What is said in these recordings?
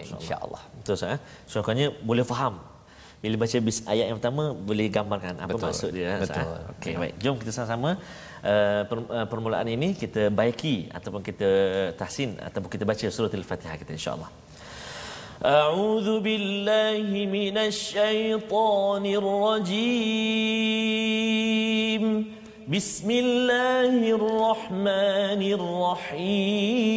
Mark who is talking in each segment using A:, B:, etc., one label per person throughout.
A: sebagainya insya-Allah.
B: Betul Ustaz. Eh? So, maknanya boleh faham bila baca bis ayat yang pertama boleh gambarkan apa
A: Betul.
B: maksud dia Ustaz,
A: Betul.
B: eh? Okey baik. Jom kita sama-sama uh, per, uh, permulaan ini kita baiki ataupun kita tahsin ataupun kita baca surah al-Fatihah kita insya-Allah. أعوذ بالله من الشيطان الرجيم بسم الله الرحمن الرحيم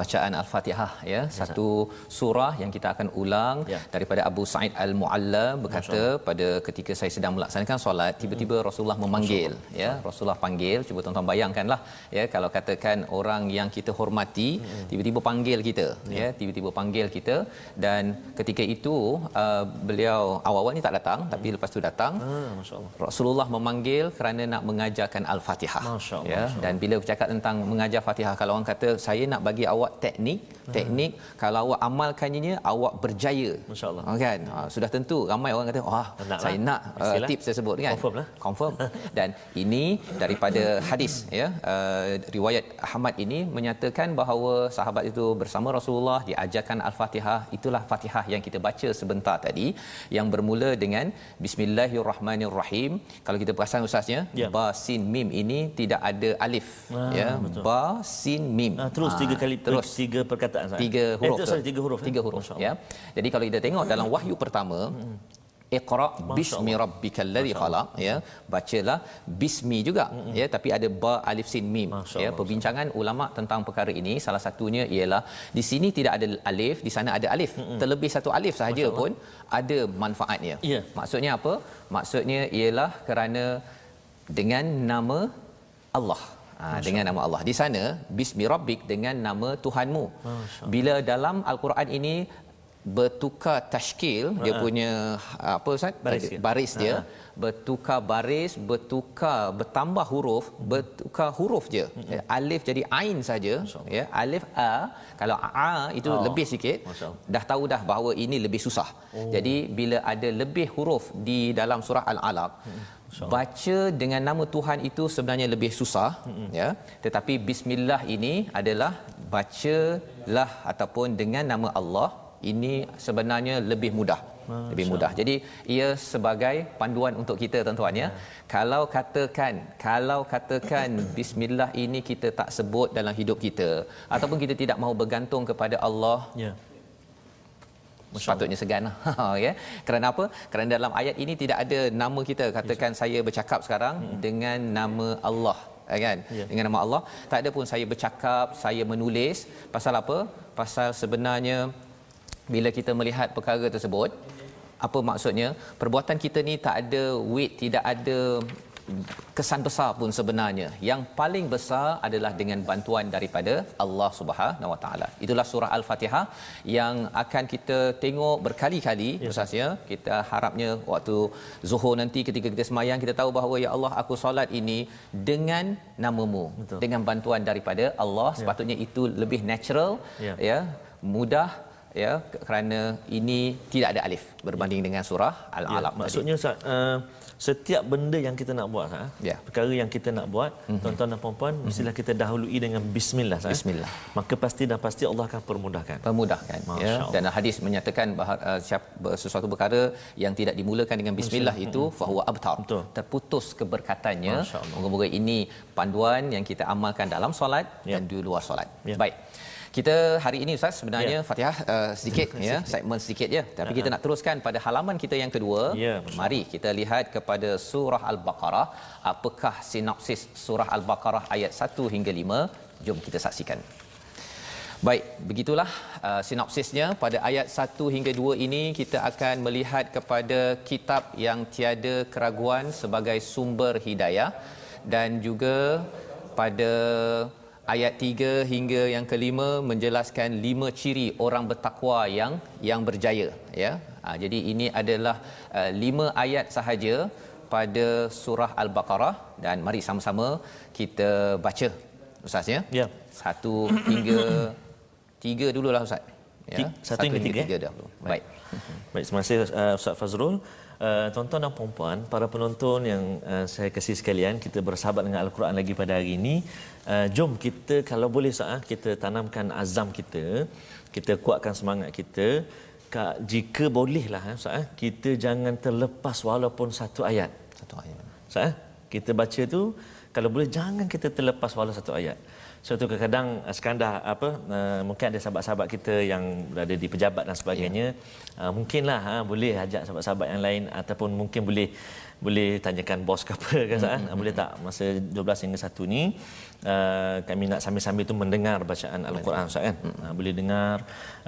A: Bacaan Al-Fatihah ya, satu surah yang kita akan ulang
B: Ya.
A: daripada Abu Sa'id Al-Mu'alla berkata pada ketika saya sedang melaksanakan solat tiba-tiba
B: Hmm.
A: Rasulullah memanggil ya. Rasulullah panggil, cuba tuan-tuan bayangkanlah ya kalau katakan orang yang kita hormati
B: Hmm.
A: tiba-tiba panggil kita ya, tiba-tiba panggil kita dan ketika itu uh, beliau awal-awal ni tak datang tapi lepas tu datang
B: Ah, masya-Allah.
A: Rasulullah memanggil kerana nak mengajarkan Al-Fatihah.
B: Masya Allah,
A: Ya,
B: Masya
A: dan bila bercakap tentang mengajar Fatihah kalau orang kata saya nak bagi awak teknik, teknik kalau awak amalkannya awak berjaya.
B: Masya Allah.
A: Ha, kan? Ha, sudah tentu ramai orang kata wah
B: Nak
A: saya
B: lah.
A: nak uh,
B: Mestilah.
A: tips tersebut kan.
B: Confirm lah.
A: Confirm. dan ini daripada hadis ya uh, riwayat Ahmad ini menyatakan bahawa sahabat itu bersama Rasulullah diajarkan Al-Fatihah itulah Fatihah yang kita baca sebentar tadi yang bermula dengan bismillahirrahmanirrahim kalau kita perasan ustaznya
B: Ya.
A: ba sin mim ini tidak ada alif
B: Ah,
A: ya
B: betul.
A: ba sin mim
B: Ah, terus
A: Ah,
B: tiga kali
A: terus
B: tiga perkataan Ustaz.
A: tiga huruf
B: Eh,
A: tu.
B: sorry, tiga huruf. eh?
A: tiga huruf ya. Jadi kalau kita tengok dalam wahyu pertama Iqra bismi rabbikal ladzi khalaq ya. Bacalah bismi juga ya. Tapi ada ba alif sin mim
B: Masya
A: ya. Perbincangan ulama tentang perkara ini salah satunya ialah di sini tidak ada alif di sana ada alif. Terlebih satu alif sahaja pun ada manfaatnya.
B: Ya.
A: maksudnya apa? Maksudnya ialah kerana dengan nama Allah Ha, dengan nama Allah. Di sana bismi rabbik dengan nama Tuhanmu. Bila dalam al-Quran ini bertukar tashkil dia punya apa Ustaz?
B: Baris dia.
A: baris dia bertukar baris, bertukar bertambah huruf, bertukar huruf je. Ya, Alif jadi ain saja ya. Alif a kalau a itu
B: Oh.
A: lebih sikit dah tahu dah bahawa ini lebih susah. Oh. Jadi bila ada lebih huruf di dalam surah Al-Alaq baca dengan nama Tuhan itu sebenarnya lebih susah ya tetapi bismillah ini adalah bacalah ataupun dengan nama Allah ini sebenarnya lebih mudah lebih mudah. Jadi ia sebagai panduan untuk kita tuan-tuan ya. Kalau katakan kalau katakan bismillah ini kita tak sebut dalam hidup kita ataupun kita tidak mahu bergantung kepada Allah
B: Ya.
A: Sepatutnya segan lah. ya. Kerana apa? Kerana dalam ayat ini tidak ada nama kita. Katakan saya bercakap sekarang dengan nama Allah. Ya kan?
B: Ya.
A: Dengan nama Allah. Tak ada pun saya bercakap, saya menulis. Pasal apa? Pasal sebenarnya bila kita melihat perkara tersebut, apa maksudnya? Perbuatan kita ni tak ada weight, tidak ada kesan besar pun sebenarnya. Yang paling besar adalah dengan bantuan daripada Allah Subhanahu Wa Taala. Itulah surah Al-Fatihah yang akan kita tengok berkali-kali ya. Ustaz ya. Kita harapnya waktu Zuhur nanti ketika kita semayang kita tahu bahawa ya Allah aku solat ini dengan namamu.
B: Betul.
A: Dengan bantuan daripada Allah. Sepatutnya itu lebih natural
B: Ya.
A: ya, mudah ya kerana ini tidak ada alif berbanding dengan surah
B: Ya,
A: Al-Alaq tadi.
B: maksudnya Ustaz, uh, setiap benda yang kita nak buat ha,
A: Ya.
B: perkara yang kita nak buat mm-hmm. tuan-tuan dan puan-puan mm-hmm. mestilah kita dahului dengan bismillah Ustaz.
A: Bismillah.
B: maka pasti dan pasti Allah akan permudahkan
A: memudahkan
B: Masya
A: ya
B: Allah.
A: dan hadis menyatakan bahawa uh, siapa sesuatu perkara yang tidak dimulakan dengan bismillah itu fahuwa abtar
B: Betul.
A: terputus keberkatannya
B: Masya
A: moga-moga ini panduan yang kita amalkan dalam solat
B: Ya.
A: dan di luar solat
B: Ya.
A: baik Kita hari ini Ustaz sebenarnya yeah. Fatihah uh, sedikit ya, segmen sedikit ya. Tapi kita nak teruskan pada halaman kita yang kedua.
B: Ya,
A: Mari kita lihat kepada surah Al-Baqarah. Apakah sinopsis surah Al-Baqarah ayat 1 hingga 5? Jom kita saksikan. Baik, begitulah uh, sinopsisnya. Pada ayat 1 hingga 2 ini kita akan melihat kepada kitab yang tiada keraguan sebagai sumber hidayah dan juga pada ayat 3 hingga yang kelima menjelaskan lima ciri orang bertakwa yang yang berjaya ya. Ha, jadi ini adalah uh, lima ayat sahaja pada surah al-Baqarah dan mari sama-sama kita baca Ustaz ya.
B: Ya.
A: Satu hingga tiga dululah Ustaz.
B: Ya. Satu hingga tiga,
A: tiga dah. Baik.
B: Baik, terima kasih uh, Ustaz Fazrul. Uh, tuan-tuan dan puan-puan, para penonton yang uh, saya kasih sekalian, kita bersahabat dengan Al-Quran lagi pada hari ini. Uh, jom kita kalau boleh Ustaz, kita tanamkan azam kita, kita kuatkan semangat kita. Kak, jika bolehlah Ustaz, kita jangan terlepas walaupun satu ayat.
A: Satu ayat.
B: Ustaz, kita baca tu kalau boleh jangan kita terlepas walau satu ayat. Suatu so, kadang uh, sekandar apa uh, mungkin ada sahabat-sahabat kita yang berada di pejabat dan sebagainya yeah. uh, mungkinlah ha, boleh ajak sahabat-sahabat yang lain ataupun mungkin boleh boleh tanyakan bos ke apa kan mm-hmm. boleh tak masa 12 hingga 1 ni uh, kami nak sambil-sambil tu mendengar bacaan al-Quran Ustaz kan mm-hmm. uh, boleh dengar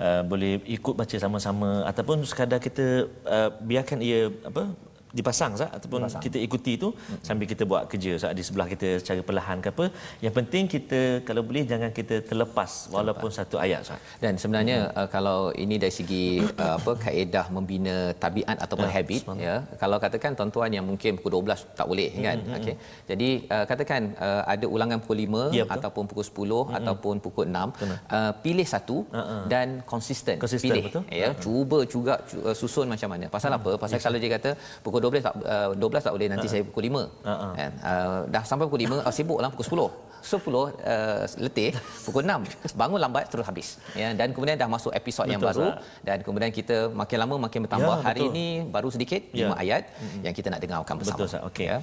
B: uh, boleh ikut baca sama-sama ataupun sekadar kita uh, biarkan ia apa dipasang sah ataupun dipasang. kita ikuti itu hmm. sambil kita buat kerja sah di sebelah kita secara perlahan ke apa yang penting kita kalau boleh jangan kita terlepas walaupun satu ayat sah
A: dan sebenarnya hmm. uh, kalau ini dari segi uh, apa kaedah membina tabiat ataupun ya, habit semangat. ya kalau katakan tuan-tuan yang mungkin pukul 12 tak boleh kan hmm. okey jadi uh, katakan uh, ada ulangan pukul 5 ya, ataupun pukul 10 hmm. ataupun pukul 6 uh, pilih satu uh-huh. dan konsisten,
B: konsisten
A: pilih
B: betul?
A: ya uh-huh. cuba juga uh, susun macam mana pasal uh-huh. apa pasal yes. kalau dia kata pukul pukul 12 tak uh, 12 tak boleh nanti uh-huh. saya pukul 5 uh-huh. kan uh, dah sampai pukul 5 uh, sibuklah pukul 10 10 uh, letih pukul 6 bangun lambat terus habis ya dan kemudian dah masuk episod betul, yang baru sah. dan kemudian kita makin lama makin bertambah ya, hari ini baru sedikit ya. 5 ayat mm-hmm. yang kita nak dengarkan bersama
B: betul sah. okey ya.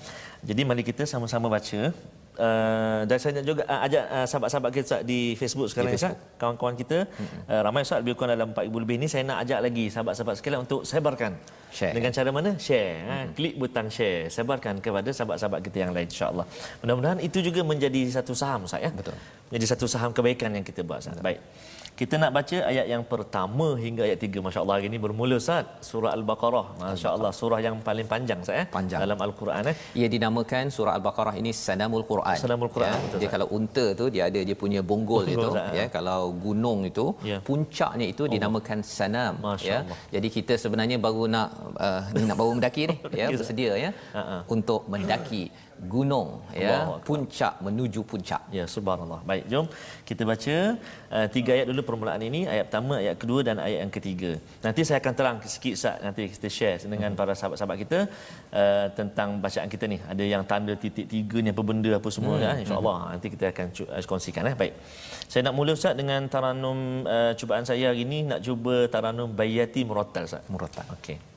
B: jadi mari kita sama-sama baca Uh, dan saya juga uh, ajak uh, sahabat-sahabat kita Ustaz, di Facebook sekarang di Facebook. Ustaz, kawan-kawan kita. Mm-hmm. uh, ramai Ustaz lebih kurang dalam 4000 lebih ni saya nak ajak lagi sahabat-sahabat sekalian untuk sebarkan. Share. dengan cara mana? Share mm-hmm. ha, klik butang share. Sebarkan kepada sahabat-sahabat kita yang lain insyaallah. Mudah-mudahan itu juga menjadi satu saham Ustaz ya.
A: Betul.
B: Menjadi satu saham kebaikan yang kita buat Ustaz. Baik kita nak baca ayat yang pertama hingga ayat tiga. Masya-Allah hari ini bermula Ustaz surah Al-Baqarah. Masya-Allah surah yang paling panjang eh
A: panjang.
B: dalam Al-Quran eh.
A: Ia dinamakan surah Al-Baqarah ini Sanamul Quran.
B: Sanamul Quran. Ya,
A: betul, dia kalau unta tu dia ada dia punya bonggol itu ya. Kalau gunung itu ya. puncaknya itu dinamakan Sanam ya. Jadi kita sebenarnya baru nak uh, nak baru mendaki ni ya bersedia ya uh-huh. untuk mendaki gunung ya puncak menuju puncak.
B: Ya subhanallah. Baik jom kita baca uh, tiga ayat dulu permulaan ini ayat pertama ayat kedua dan ayat yang ketiga. Nanti saya akan terang sikit Ustaz nanti kita share dengan hmm. para sahabat-sahabat kita uh, tentang bacaan kita ni. Ada yang tanda titik tiga ni apa benda apa semua hmm. ya insyaallah. Hmm. nanti kita akan uh, kongsikan eh baik. Saya nak mula Ustaz dengan taranum uh, cubaan saya hari ini. Nak cuba taranum bayati murattal Ustaz.
A: Murattal.
B: Okey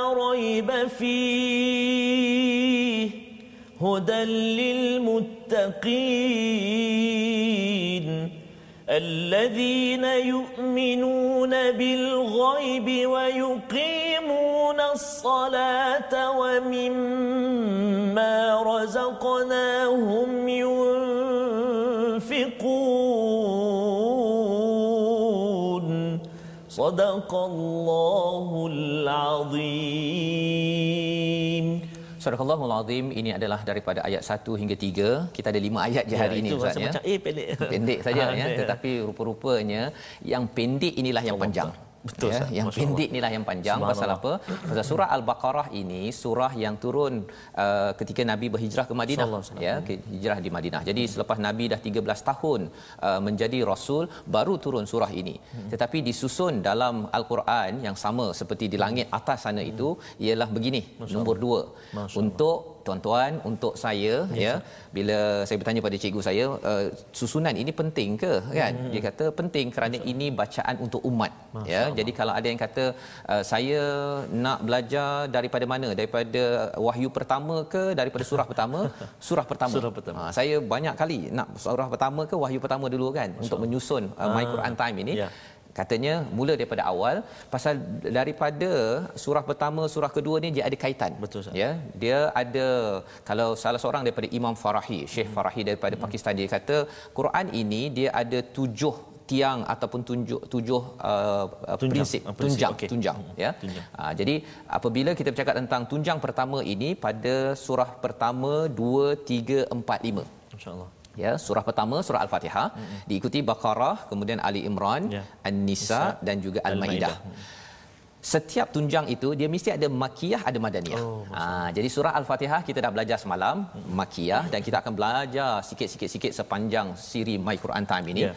B: فيه هدى للمتقين الذين يؤمنون بالغيب ويقيمون الصلاة ومما رزقناهم ينفقون صدق A'zim. العظيم
A: Subhanallahu alazim ini adalah daripada ayat 1 hingga 3 kita ada 5 ayat je ya, hari ini Ustaz ya.
B: Itu macam eh pendek.
A: Pendek saja ya tetapi rupa-rupanya yang pendek inilah yang panjang. Allah.
B: Betul,
A: ya, yang
B: Masya
A: pendek inilah yang panjang. Pasal apa? Pasal surah al-baqarah ini surah yang turun uh, ketika nabi berhijrah ke Madinah. Ya ke hijrah di Madinah. Jadi selepas nabi dah 13 tahun uh, menjadi rasul baru turun surah ini.
B: Hmm.
A: tetapi disusun dalam al-Quran yang sama seperti di langit atas sana itu ialah begini nombor 2
B: Masya
A: untuk tuan-tuan untuk saya ya bila saya bertanya pada cikgu saya uh, susunan ini penting ke? Kan?
B: Hmm.
A: dia kata penting kerana ini bacaan untuk umat. Ya jadi kalau ada yang kata uh, saya nak belajar daripada mana? Daripada wahyu pertama ke daripada surah pertama? Surah pertama,
B: Surah pertama.
A: Ha, saya banyak kali nak surah pertama ke wahyu pertama dulu kan untuk menyusun uh, my
B: Ah,
A: Quran time ini.
B: ya.
A: Katanya mula daripada awal pasal daripada surah pertama surah kedua ni dia ada kaitan
B: Betul, Ustaz.
A: ya dia ada kalau salah seorang daripada Imam Farahi Syekh
B: Hmm.
A: Farahi daripada Pakistan dia kata Quran ini dia ada tujuh tiang ataupun tunjuk tujuh uh, uh,
B: Tunjang.
A: prinsip
B: Ah, prinsip,
A: tunjang
B: okey.
A: tunjang ya
B: tunjang.
A: uh, jadi apabila kita bercakap tentang tunjang pertama ini pada surah pertama 2 3 4 5
B: Masya-Allah.
A: Ya surah pertama surah al-fatihah mm-hmm. diikuti baqarah kemudian ali imran
B: Ya.
A: an-nisa dan juga al-maidah setiap tunjang itu dia mesti ada makiyah ada madaniyah.
B: Oh,
A: ha, jadi surah al-fatihah kita dah belajar semalam makiyah dan kita akan belajar sikit-sikit sepanjang siri My Quran Time ini.
B: Ya.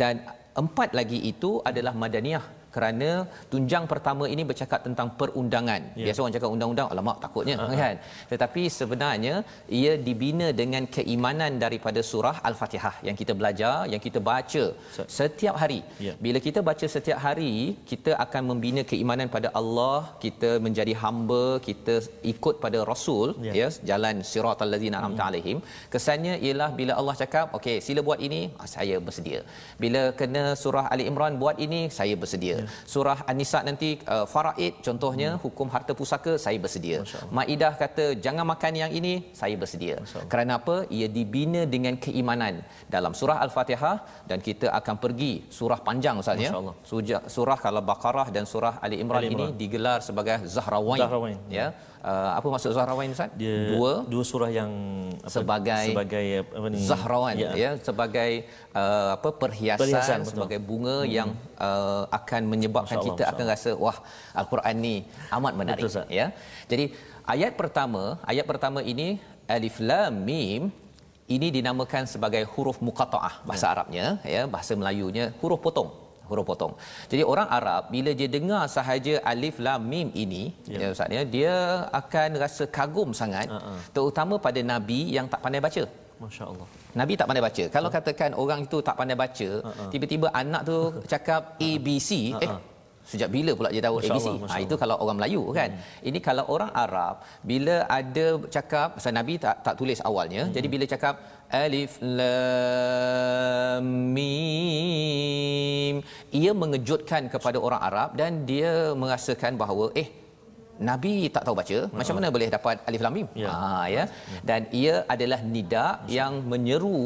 A: Dan empat lagi itu adalah madaniyah kerana tunjang pertama ini bercakap tentang perundangan.
B: Ya.
A: Biasa orang cakap undang-undang alamak takutnya uh-huh. kan. Tetapi sebenarnya ia dibina dengan keimanan daripada surah al-Fatihah yang kita belajar, yang kita baca setiap hari.
B: Ya.
A: Bila kita baca setiap hari, kita akan membina keimanan pada Allah, kita menjadi hamba, kita ikut pada Rasul,
B: Ya.
A: ya, jalan siratal ladzina an'amta alaihim. Kesannya ialah bila Allah cakap, okey, sila buat ini, ah, saya bersedia. Bila kena surah Ali Imran buat ini, saya bersedia.
B: Ya.
A: Surah An-Nisa nanti uh, faraid contohnya
B: Hmm.
A: hukum harta pusaka, saya bersedia. Maidah kata jangan makan yang ini, saya bersedia. Kerana apa? Ia dibina dengan keimanan dalam surah Al-Fatihah dan kita akan pergi surah panjang Ustaz ya. Surah, surah kalau Baqarah dan surah Ali Imran,
B: Ali Imran.
A: ini digelar sebagai Zahrawain.
B: Zahrawain.
A: Ya. Uh, apa maksud Zahrawain Ustaz?
B: Dia
A: Dua
B: dua surah yang apa,
A: Sebagai
B: sebagai apa ni?
A: Zahrawan ya. ya sebagai uh, apa perhiasan,
B: Perhiasan, betul.
A: sebagai bunga hmm. yang uh, akan menyebabkan
B: Masya Allah,
A: kita
B: Masya
A: akan rasa wah al-Quran ni amat menarik
B: Betul, Ustaz.
A: ya. Jadi ayat pertama, ayat pertama ini alif lam mim ini dinamakan sebagai huruf muqattaah bahasa ya. Arabnya ya bahasa Melayunya huruf potong huruf potong. Jadi orang Arab bila dia dengar sahaja alif lam mim ini ya, ya Ustaz ya dia akan rasa kagum sangat uh-uh. terutama pada nabi yang tak pandai baca.
B: Masya-Allah.
A: Nabi tak pandai baca. Kalau katakan orang itu tak pandai baca, uh-uh. tiba-tiba anak tu cakap ABC, uh-uh. eh sejak bila pula dia tahu
B: Masya
A: ABC?
B: Allah,
A: Ha, itu kalau orang Melayu kan. Hmm. Ini kalau orang Arab bila ada cakap pasal Nabi tak tak tulis awalnya. Hmm. Jadi bila cakap alif lam mim ia mengejutkan kepada orang Arab dan dia merasakan bahawa eh Nabi tak tahu baca, macam mana boleh dapat alif lam mim?
B: Ya.
A: Ha ya. Dan ia adalah nida yang menyeru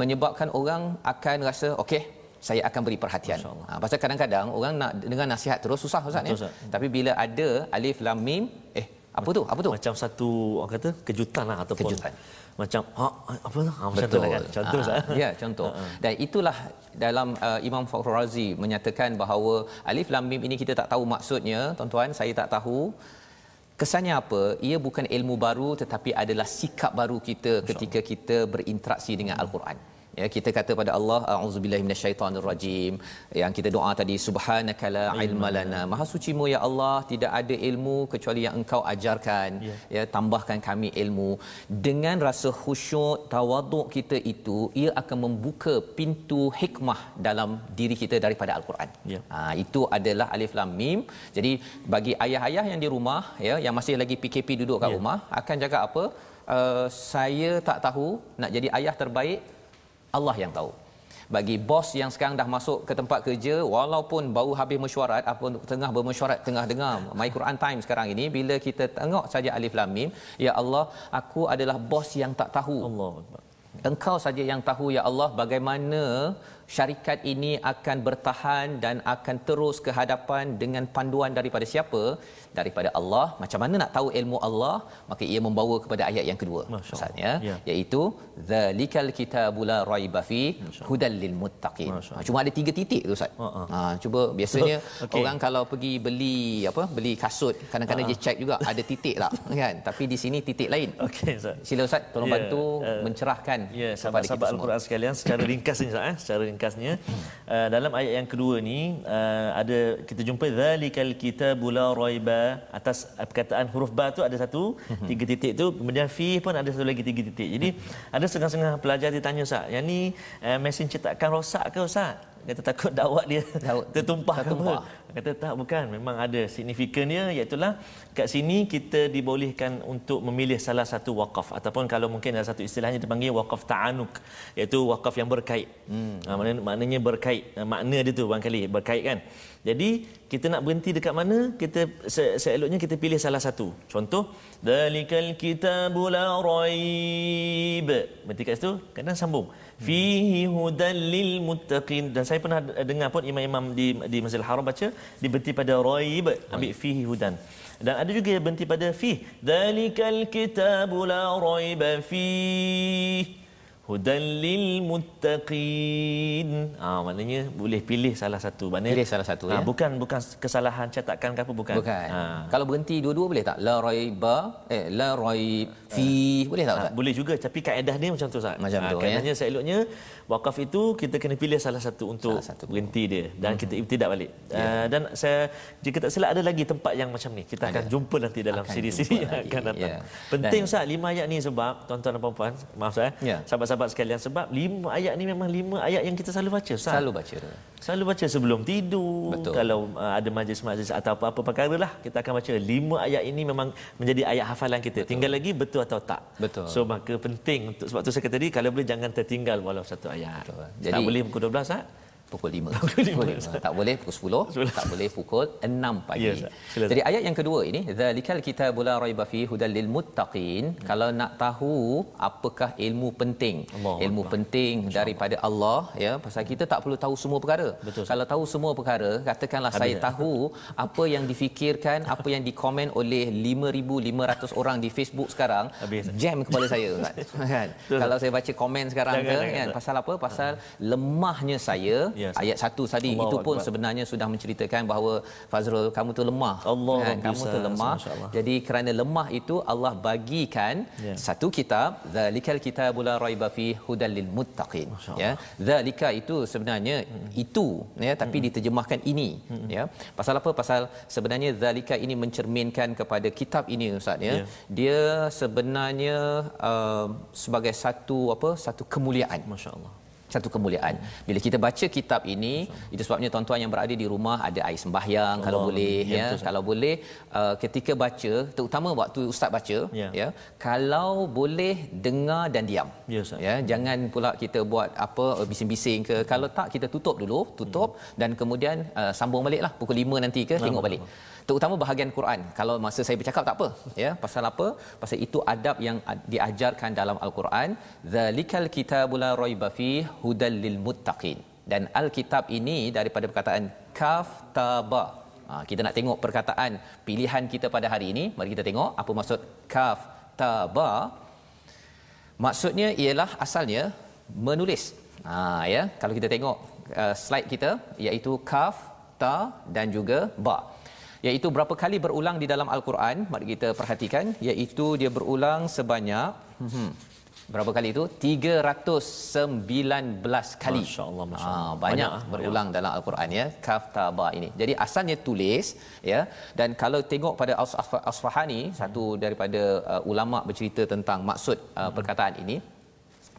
A: menyebabkan orang akan rasa okey saya akan beri perhatian. Ha, pasal kadang-kadang orang nak dengar nasihat terus susah Ustaz ya.
B: Ustaz.
A: Tapi bila ada alif lam mim, eh apa tu? Apa tu?
B: Macam satu orang kata kejutan lah ataupun
A: Kejutan.
B: macam ha apa lah ha, macam tu lah kan. Contoh
A: Ah,
B: Ustaz.
A: Ya, contoh. Dan itulah dalam uh, Imam Fakhr Razi menyatakan bahawa alif lam mim ini kita tak tahu maksudnya, tuan-tuan, saya tak tahu. Kesannya apa? Ia bukan ilmu baru tetapi adalah sikap baru kita ketika kita berinteraksi dengan Al-Quran. Ya, kita kata pada Allah, auzubillahi minasyaitonirrajim. Yang kita doa tadi, subhanaka la ilma lana. Maha sucimu ya Allah, tidak ada ilmu kecuali yang Engkau ajarkan. Ya, ya tambahkan kami ilmu. Dengan rasa khusyuk, tawaduk kita itu, ia akan membuka pintu hikmah dalam diri kita daripada Al-Quran.
B: Ya.
A: Ha, itu adalah alif lam mim. Jadi bagi ayah-ayah yang di rumah ya yang masih lagi PKP duduk kat
B: Ya.
A: rumah akan cakap apa? Uh, saya tak tahu nak jadi ayah terbaik Allah yang tahu. Bagi bos yang sekarang dah masuk ke tempat kerja walaupun baru habis mesyuarat apa tengah bermesyuarat tengah dengar My Quran Time sekarang ini bila kita tengok saja alif lam mim ya Allah aku adalah bos yang tak tahu
B: Allah.
A: Engkau saja yang tahu ya Allah bagaimana syarikat ini akan bertahan dan akan terus ke hadapan dengan panduan daripada siapa? Daripada Allah. Macam mana nak tahu ilmu Allah? Maka ia membawa kepada ayat yang kedua maksudnya ya. iaitu zalikal kitabula raiba fi hudal lil muttaqin. Ha, cuma ada tiga titik tu ustaz. Uh-huh. ha. Cuba biasanya okay. orang kalau pergi beli apa beli kasut kadang-kadang uh-huh. dia check juga ada titik tak kan? Tapi di sini titik lain. Okey ustaz. Sila ustaz tolong yeah. bantu uh, mencerahkan
B: ya yeah, sahabat-sahabat al-Quran sekalian secara ringkas ni ustaz eh secara ringkasnya. Uh, dalam ayat yang kedua ni uh, ada kita jumpa zalikal kitabula raiba. Atas perkataan huruf ba tu ada satu mhm. tiga titik tu. Kemudian fi pun ada satu lagi tiga titik. Jadi ada setengah-setengah pelajar dia tanya ustaz yang ni uh, mesin cetakan rosak ke ustaz kata takut dakwah dia tertumpah ke apa. Kata tak bukan. Memang ada signifikannya iaitu lah kat sini kita dibolehkan untuk memilih salah satu wakaf ataupun kalau mungkin ada satu istilahnya dipanggil wakaf ta'anuk iaitu wakaf yang berkait. Hmm. ha, maknanya, maknanya berkait. Makna dia tu barangkali berkait kan. Jadi kita nak berhenti dekat mana? Kita se- seeloknya kita pilih salah satu. Contoh dalikal kitabul raib. Berarti kat situ. Kadang sambung fihi hudal lil muttaqin. Dan saya pernah dengar pun imam-imam di di Masjidil Haram baca dia berhenti pada raib ambil fihi hudan. Dan ada juga yang berhenti pada fi dalikal kitabul raib fihi hudan lil muttaqin. Ah ha, maknanya boleh pilih salah satu. Maknanya
A: pilih salah satu ha,
B: ya. bukan bukan kesalahan cetakan ke apa bukan.
A: Bukan. Ha. Kalau berhenti dua-dua boleh tak? La raiba eh la raib fi ha. boleh tak? Ha,
B: boleh juga tapi kaedah dia macam tu Ustaz. Macam ha, tu kaedahnya ya. seeloknya wakaf itu kita kena pilih salah satu untuk salah satu berhenti dia dan hmm. kita tidak balik. Ya. Uh, dan saya jika tak silap ada lagi tempat yang macam ni. Kita akan jumpa nanti dalam siri-siri yang akan datang. Ya. Penting Ustaz lima ayat ni sebab tuan-tuan dan puan-puan maaf saya. Ya. Sahabat sahabat sekalian sebab lima ayat ni memang lima ayat yang kita selalu baca Ustaz.
A: Selalu baca.
B: Selalu baca sebelum tidur. Betul. Kalau uh, ada majlis-majlis atau apa-apa perkara lah kita akan baca lima ayat ini memang menjadi ayat hafalan kita. Betul. Tinggal lagi betul atau tak.
A: Betul.
B: So maka penting untuk sebab tu saya kata tadi kalau boleh jangan tertinggal walau satu ayat. Betul. Jadi tak boleh pukul 12 Ustaz
A: pukul 5. Pukul 5. Tak boleh pukul 10, 10. tak boleh pukul 6 pagi. Ya, Jadi ayat yang kedua ini zalikal kitabul raiba fi hudal lil muttaqin. Hmm. Kalau nak tahu apakah ilmu penting? Allah ilmu Allah. penting Allah. daripada Allah ya pasal kita tak perlu tahu semua perkara. Betul. Kalau tahu semua perkara, katakanlah Habis. saya tahu apa yang difikirkan, apa yang dikomen oleh 5500 orang di Facebook sekarang, Habis. jam kepala saya kan. Kalau saya baca komen sekarang jangan, ke jangan, kan pasal apa? Pasal ha. lemahnya saya yes. ayat satu tadi Allah itu pun Akbar. sebenarnya sudah menceritakan bahawa Fazrul kamu tu lemah
B: Allah kan
A: kamu tu lemah jadi kerana lemah itu Allah bagikan yeah. satu kitab zalikal kitabul raiba fi hudal lil muttaqin ya zalika itu sebenarnya hmm. itu ya tapi hmm. diterjemahkan ini hmm. ya pasal apa pasal sebenarnya zalika ini mencerminkan kepada kitab ini ustaz ya yeah. dia sebenarnya uh, sebagai satu apa satu kemuliaan
B: masyaallah
A: satu kemuliaan. Bila kita baca kitab ini, itu sebabnya tuan-tuan yang berada di rumah ada air sembahyang Allah. kalau boleh ya. ya. Kalau boleh uh, ketika baca, terutama waktu ustaz baca ya. ya. Kalau boleh dengar dan diam. Ya, ya. jangan pula kita buat apa bising-bising ke. Kalau tak kita tutup dulu, tutup hmm. dan kemudian uh, sambung baliklah pukul 5 nanti ke tengok balik terutama bahagian Quran. Kalau masa saya bercakap tak apa ya pasal apa? Pasal itu adab yang diajarkan dalam al-Quran. Zalikal kitabul la raiba fi hudal lil muttaqin. Dan al-kitab ini daripada perkataan kaf ta ba ha, kita nak tengok perkataan pilihan kita pada hari ini. Mari kita tengok apa maksud kaf ta ba maksudnya ialah asalnya menulis. Ha ya kalau kita tengok uh, slide kita iaitu kaf ta dan juga ba iaitu berapa kali berulang di dalam al-Quran? Mari kita perhatikan. Iaitu dia berulang sebanyak hmm, berapa kali itu? 319 kali.
B: Masyaallah masyaallah.
A: Ha, banyak, banyak ah, berulang banyak. dalam al-Quran ya. Kaf ta ba ini. Jadi asalnya tulis ya. Dan kalau tengok pada Asfahani hmm. satu daripada uh, ulama bercerita tentang maksud uh, perkataan ini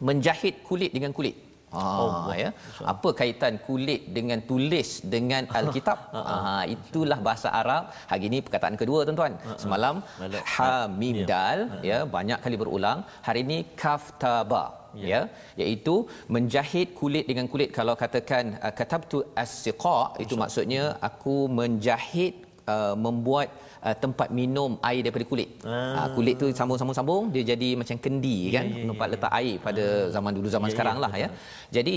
A: menjahit kulit dengan kulit Ah, oh, ya. Apa kaitan kulit dengan tulis dengan alkitab? ah, itulah bahasa Arab. Hari ini perkataan kedua tuan-tuan. Semalam ha mim ya. dal ya banyak kali berulang. Hari ini kaf ta ba ya. ya iaitu menjahit kulit dengan kulit kalau katakan uh, katabtu as-siqa itu maksudnya aku menjahit uh, membuat uh, tempat minum air daripada kulit. Ah. Uh, kulit tu sambung-sambung-sambung dia jadi macam kendi yeah, kan yeah, tempat yeah, letak yeah. air pada ah. zaman dulu zaman yeah, sekarang yeah, lah ya. Jadi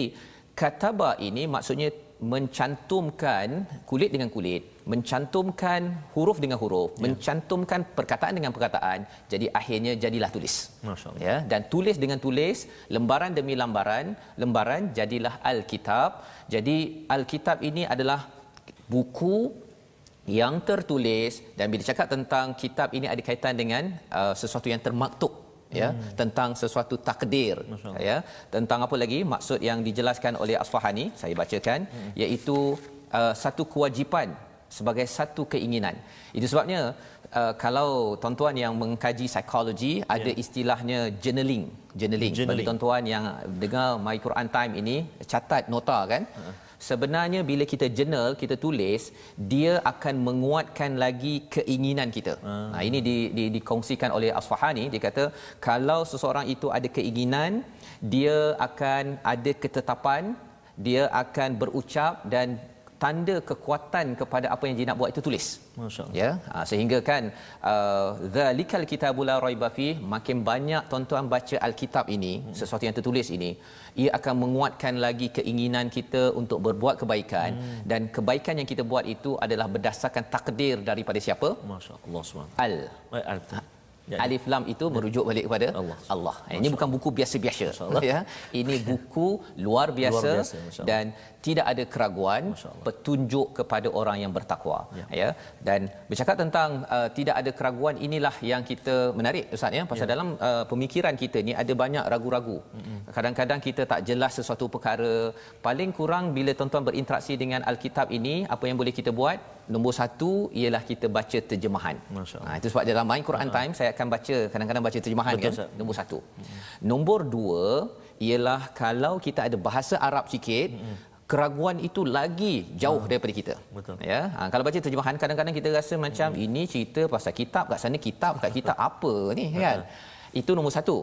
A: kataba ini maksudnya mencantumkan kulit dengan kulit, mencantumkan huruf dengan huruf, ya. mencantumkan perkataan dengan perkataan, jadi akhirnya jadilah tulis. Masya-Allah. Ya, dan tulis dengan tulis, lembaran demi lembaran, lembaran jadilah al-kitab. Jadi al-kitab ini adalah buku yang tertulis dan bila cakap tentang kitab ini ada kaitan dengan uh, sesuatu yang termaktub ya hmm. tentang sesuatu takdir ya tentang apa lagi maksud yang dijelaskan oleh Asfahani saya bacakan hmm. iaitu uh, satu kewajipan sebagai satu keinginan itu sebabnya uh, kalau tuan-tuan yang mengkaji psikologi yeah. ada istilahnya journaling journaling, journaling. bagi tuan-tuan yang dengar my Quran time ini catat nota kan uh sebenarnya bila kita journal kita tulis dia akan menguatkan lagi keinginan kita hmm. nah ini di, di dikongsikan oleh Asfahani dia kata kalau seseorang itu ada keinginan dia akan ada ketetapan dia akan berucap dan tanda kekuatan kepada apa yang dia nak buat itu tulis. Masya-Allah. Ya, ha, sehingga kan uh, zalikal kitabul la raiba fi makin banyak tuan-tuan baca al-kitab ini, hmm. sesuatu yang tertulis ini, ia akan menguatkan lagi keinginan kita untuk berbuat kebaikan hmm. dan kebaikan yang kita buat itu adalah berdasarkan takdir daripada siapa?
B: Masya-Allah
A: SWT. Al. Al. Ya, ya. Alif Lam itu merujuk balik kepada Allah. Allah. Ini bukan buku biasa-biasa. Ya. Ini buku luar biasa, luar biasa dan tidak ada keraguan petunjuk kepada orang yang bertakwa ya, ya. dan bercakap tentang uh, tidak ada keraguan inilah yang kita menarik ustaz ya. Pasal ya. dalam uh, pemikiran kita ni ada banyak ragu-ragu. Mm-hmm. kadang-kadang kita tak jelas sesuatu perkara. Paling kurang bila tuan-tuan berinteraksi dengan alkitab ini apa yang boleh kita buat? Nombor satu ialah kita baca terjemahan. Ha, itu sebab dalam main Quran uh time saya akan baca kadang-kadang baca terjemahan Betul, kan sah. nombor satu. Mm-hmm. nombor dua ialah kalau kita ada bahasa Arab sikit mm-hmm keraguan itu lagi jauh hmm. daripada kita. Betul. Ya. Ha, kalau baca terjemahan kadang-kadang kita rasa macam hmm. ini cerita pasal kitab kat sana kitab kat kita apa ni Betul. kan. Itu nombor satu.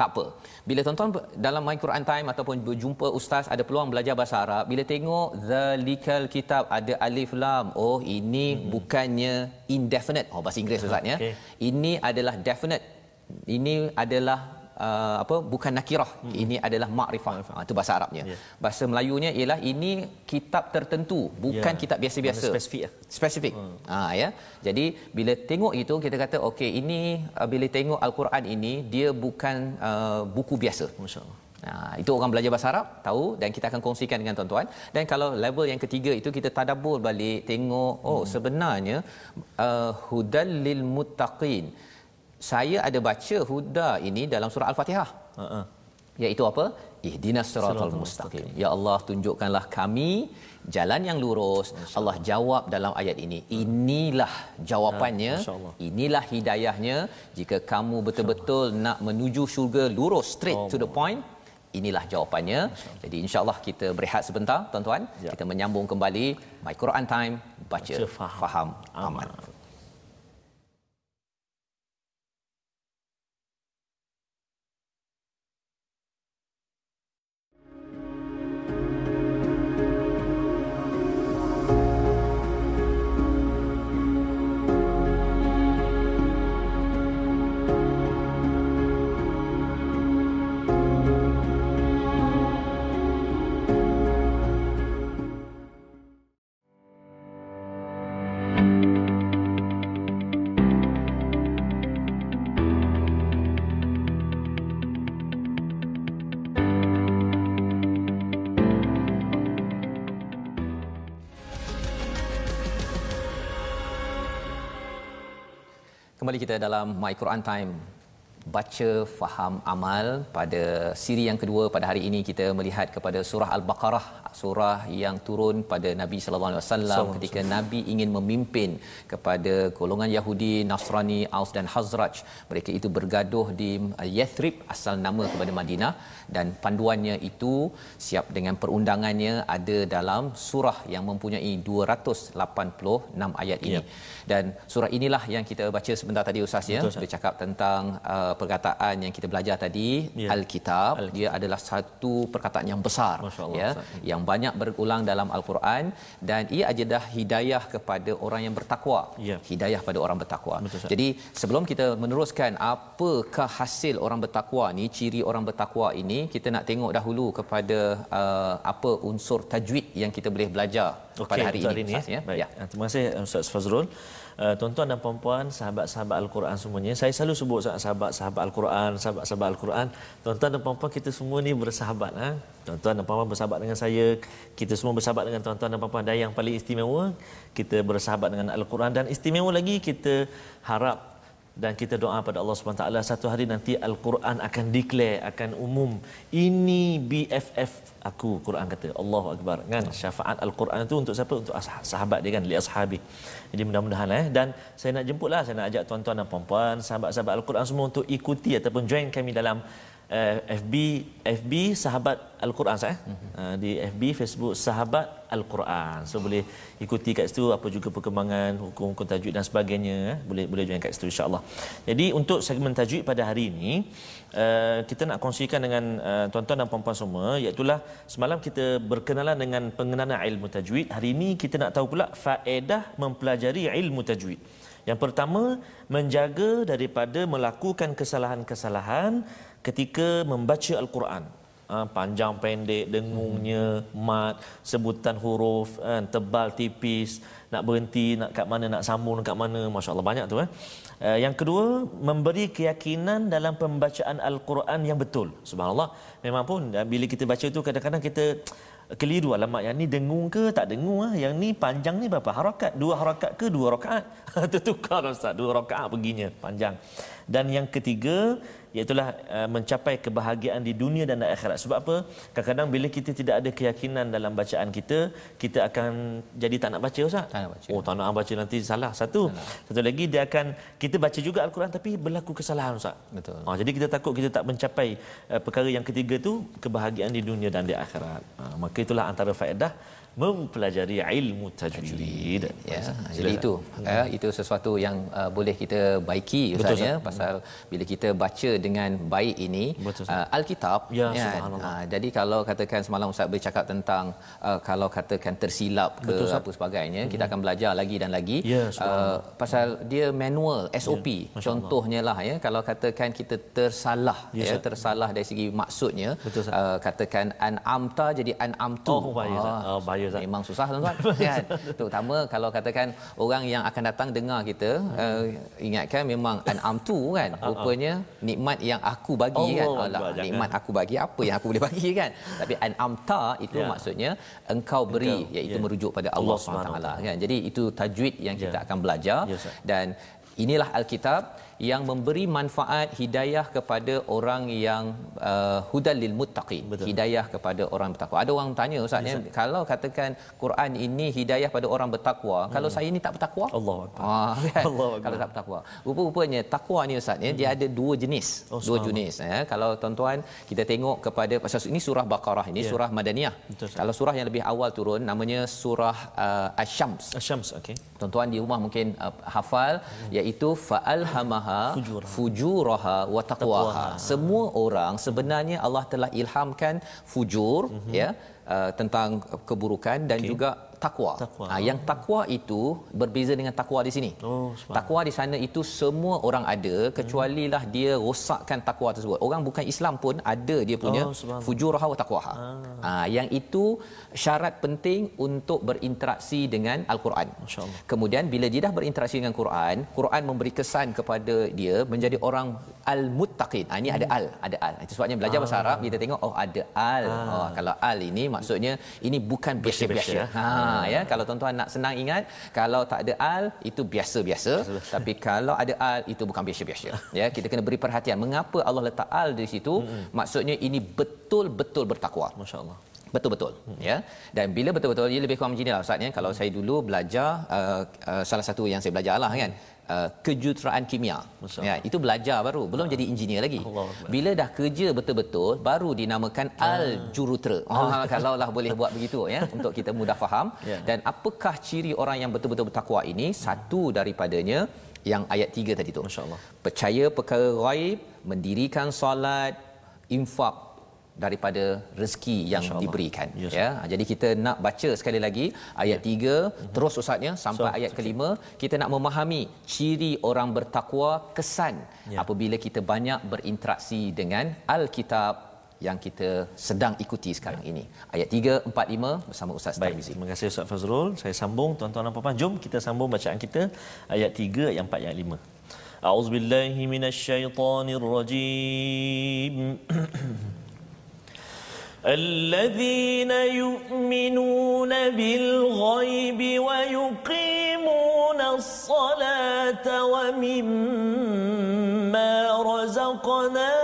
A: Tak apa. Bila tuan-tuan dalam My Quran Time ataupun berjumpa ustaz ada peluang belajar bahasa Arab, bila tengok zalikal kitab ada alif lam, oh ini hmm. bukannya indefinite. Oh bahasa Inggeris ustaz ya. Okay. Ini adalah definite. Ini adalah uh, apa bukan nakirah hmm. ini adalah makrifah ha, itu bahasa Arabnya yeah. bahasa Melayunya ialah ini kitab tertentu bukan yeah. kitab biasa-biasa
B: spesifik ya
A: spesifik hmm. ha ya jadi bila tengok itu kita kata okey ini uh, bila tengok al-Quran ini dia bukan uh, buku biasa masyaallah Nah, itu orang belajar bahasa Arab tahu dan kita akan kongsikan dengan tuan-tuan. Dan kalau level yang ketiga itu kita tadabbur balik tengok oh hmm. sebenarnya uh, hudal lil muttaqin saya ada baca huda ini dalam surah al-fatihah. Uh-uh. iaitu apa? Ihdinas siratal mustaqim. ya Allah tunjukkanlah kami jalan yang lurus. Allah jawab dalam ayat ini. Inilah jawapannya. Ya, inilah hidayahnya. Jika kamu betul-betul nak menuju syurga lurus straight oh. to the point inilah jawapannya. Jadi insyaallah kita berehat sebentar tuan-tuan. Ya. kita menyambung kembali my Quran time baca, baca faham, faham amal, amal. Kembali kita dalam My Quran Time. Baca faham amal. Pada siri yang kedua pada hari ini kita melihat kepada surah al-baqarah surah yang turun pada Nabi sallallahu alaihi wasallam ketika. Nabi ingin memimpin kepada golongan Yahudi Nasrani Aus dan Hazraj mereka itu bergaduh di Yathrib asal nama kepada Madinah dan panduannya itu siap dengan perundangannya ada dalam surah yang mempunyai 286 ayat ini. Ya. Dan surah inilah yang kita baca sebentar tadi ustaz ya bercakap tentang uh, perkataan yang kita belajar tadi
B: Ya.
A: Alkitab dia adalah satu perkataan yang besar ya yang banyak berulang dalam al-Quran dan ia adalah hidayah kepada orang yang bertakwa.
B: Ya.
A: Hidayah pada orang bertakwa.
B: Betul.
A: Jadi sebelum kita meneruskan apakah hasil orang bertakwa ni, ciri orang bertakwa ini, kita nak tengok dahulu kepada uh, apa unsur tajwid yang kita boleh belajar pada hari
B: untuk
A: ini, Ustaz ya.
B: Baik.
A: Ya.
B: Terima kasih Ustaz Fazrul. Uh, tuan-tuan dan puan-puan, sahabat-sahabat Al-Quran semuanya. Saya selalu sebut sahabat-sahabat Al-Quran, sahabat-sahabat Al-Quran. Tuan-tuan dan puan-puan kita semua ni bersahabat ha. Tuan-tuan dan puan-puan bersahabat dengan saya. Kita semua bersahabat dengan tuan-tuan dan puan-puan dan yang paling istimewa kita bersahabat dengan Al-Quran dan istimewa lagi kita harap dan kita doa pada Allah Subhanahu taala satu hari nanti al-Quran akan declare akan umum. Ini BFF aku Quran kata. Allahu akbar. Kan? Syafaat al-Quran itu untuk siapa? Untuk sahabat dia kan? Li ashabi. Jadi mudah-mudahan eh. Dan saya nak jemputlah saya nak ajak tuan-tuan dan puan-puan sahabat-sahabat al-Quran semua untuk ikuti ataupun join kami dalam uh, FB FB sahabat al-Quran saya uh, di FB Facebook sahabat al-Quran. So boleh ikuti kat situ apa juga perkembangan hukum-hukum tajwid dan sebagainya eh. boleh boleh join kat situ insyaallah. Jadi untuk segmen tajwid pada hari ini uh, kita nak kongsikan dengan uh, tuan-tuan dan puan-puan semua iaitu semalam kita berkenalan dengan pengenalan ilmu tajwid. Hari ini kita nak tahu pula faedah mempelajari ilmu tajwid. Yang pertama menjaga daripada melakukan kesalahan-kesalahan ketika membaca al-Quran Ha, panjang pendek dengungnya mat sebutan huruf kan tebal tipis nak berhenti nak kat mana nak sambung kat mana masya-Allah banyak tu eh. Uh, yang kedua memberi keyakinan dalam pembacaan al-Quran yang betul. Subhanallah. Memang pun bila kita baca tu kadang-kadang kita keliru alamak yang ni dengung ke tak dengung ah yang ni panjang ni berapa harakat dua harakat ke dua rakaat? Tertukar ustaz dua rakaat perginya panjang. Dan yang ketiga iaitu uh, mencapai kebahagiaan di dunia dan di akhirat sebab apa kadang-kadang bila kita tidak ada keyakinan dalam bacaan kita kita akan jadi tak nak baca ustaz
A: Tak nak baca.
B: oh tak nak baca nanti salah satu satu lagi dia akan kita baca juga al-Quran tapi berlaku kesalahan ustaz
A: Betul.
B: Ha, jadi kita takut kita tak mencapai uh, perkara yang ketiga tu kebahagiaan di dunia dan di akhirat. Ha, maka itulah antara faedah mempelajari ilmu tajwid.
A: ya
B: Silakan.
A: jadi itu ya itu sesuatu yang uh, boleh kita baiki
B: Betul,
A: ustaz. ya pasal bila kita baca dengan baik ini
B: Betul,
A: uh, alkitab
B: Ya, subhanallah.
A: Ah, jadi kalau katakan semalam ustaz bercakap tentang uh, kalau katakan tersilap ke
B: Betul,
A: apa sebagainya kita akan belajar lagi dan lagi
B: Ya,
A: uh, pasal dia manual SOP
B: Ya,
A: contohnya lah ya. Kalau katakan kita tersalah
B: Ya,
A: ya tersalah dari segi maksudnya
B: Betul,
A: uh, katakan an'amta jadi an'amtu.
B: Oh, bahaya, Ustaz. Oh, bahaya, Ustaz.
A: memang susah tuan-tuan kan terutama kalau katakan orang yang akan datang dengar kita uh, ingatkan memang an'amtu kan rupanya nikmat yang aku bagi kan
B: Allah jangan.
A: nikmat aku bagi apa yang aku boleh bagi kan tapi an'amta itu
B: Ya.
A: maksudnya engkau beri
B: Engkau,
A: iaitu
B: ya.
A: merujuk pada
B: Allah
A: Allah SWT kan jadi itu tajwid yang kita
B: Ya.
A: akan belajar
B: Ya, Ustaz.
A: dan inilah alkitab yang memberi manfaat hidayah kepada orang yang uh, hudal lil muttaqin. Hidayah kepada orang bertakwa. Ada orang tanya ustaz ya kalau katakan Quran ini hidayah pada orang bertakwa kalau saya ni tak bertakwa?
B: Allahu Akbar.
A: Ah, kan?
B: Akbar.
A: kalau tak bertakwa. Rupa-rupanya takwa ni ustaz ya dia ada dua jenis.
B: Oh,
A: dua jenis ya. Kalau tuan-tuan kita tengok kepada pasal ini surah baqarah ini
B: Ya.
A: surah madaniyah.
B: Betul,
A: kalau surah yang lebih awal turun namanya surah uh, asy-syams
B: Asyams okey.
A: Tuan-tuan di rumah mungkin uh, hafal iaitu fa'alhamaha
B: Fujuraha.
A: fujuraha wa taqwaha. Semua orang sebenarnya Allah telah ilhamkan fujur ya uh, tentang keburukan dan
B: Okey.
A: juga takwa.
B: Taqwa.
A: Ha, yang takwa itu berbeza dengan takwa di sini.
B: Oh,
A: takwa di sana itu semua orang ada kecuali lah dia rosakkan takwa tersebut. Orang bukan Islam pun ada dia punya
B: Oh, subhanallah.
A: fujuraha wa taqwaha. Ha, yang itu syarat penting untuk berinteraksi dengan al-Quran. Kemudian bila dia dah berinteraksi dengan Quran, Quran memberi kesan kepada dia menjadi orang al-muttaqin. Ha, ini ada al, ada al. Itu sebabnya belajar bahasa Arab kita tengok oh ada al. Oh kalau al ini maksudnya ini bukan biasa-biasa.
B: Biasa-biasa.
A: Ha ya kalau tuan-tuan nak senang ingat kalau tak ada al itu biasa-biasa tapi kalau ada al itu bukan biasa-biasa. Ya kita kena beri perhatian mengapa Allah letak al di situ? Maksudnya ini betul-betul bertakwa.
B: Masya-Allah.
A: Betul-betul ya. Dan bila betul-betul ia lebih kurang macam inilah ustaz ya. Kalau saya dulu belajar uh, uh, salah satu yang saya belajar lah kan uh, kejuruteraan kimia.
B: Masya
A: Ya, itu belajar baru, belum jadi engineer lagi.
B: Allah.
A: Bila dah kerja betul-betul baru dinamakan al-jurutera. Ah kalau lah boleh buat begitu ya untuk kita mudah faham.
B: Ya.
A: Dan apakah ciri orang yang betul-betul bertakwa ini? Satu daripadanya yang ayat 3 tadi tu.
B: Masya-Allah.
A: Percaya perkara ghaib, mendirikan solat, infak daripada rezeki yang diberikan
B: Yes.
A: ya jadi kita nak baca sekali lagi ayat 3 terus ustaznya sampai
B: So,
A: ayat kelima kita nak memahami ciri orang bertakwa kesan
B: Ya.
A: apabila kita banyak berinteraksi dengan al-kitab yang kita sedang ikuti sekarang ini ayat 3 4 5 bersama ustaz
B: Baik,
A: Tarmizi
B: terima kasih Ustaz Fazrul. Saya sambung tuan-tuan dan puan-puan. Jom kita sambung bacaan kita ayat 3, ayat 4, ayat 5. A'udzubillahi minasyaitonirrajim. الذين يؤمنون بالغيب ويقيمون الصلاة ومما رزقناهم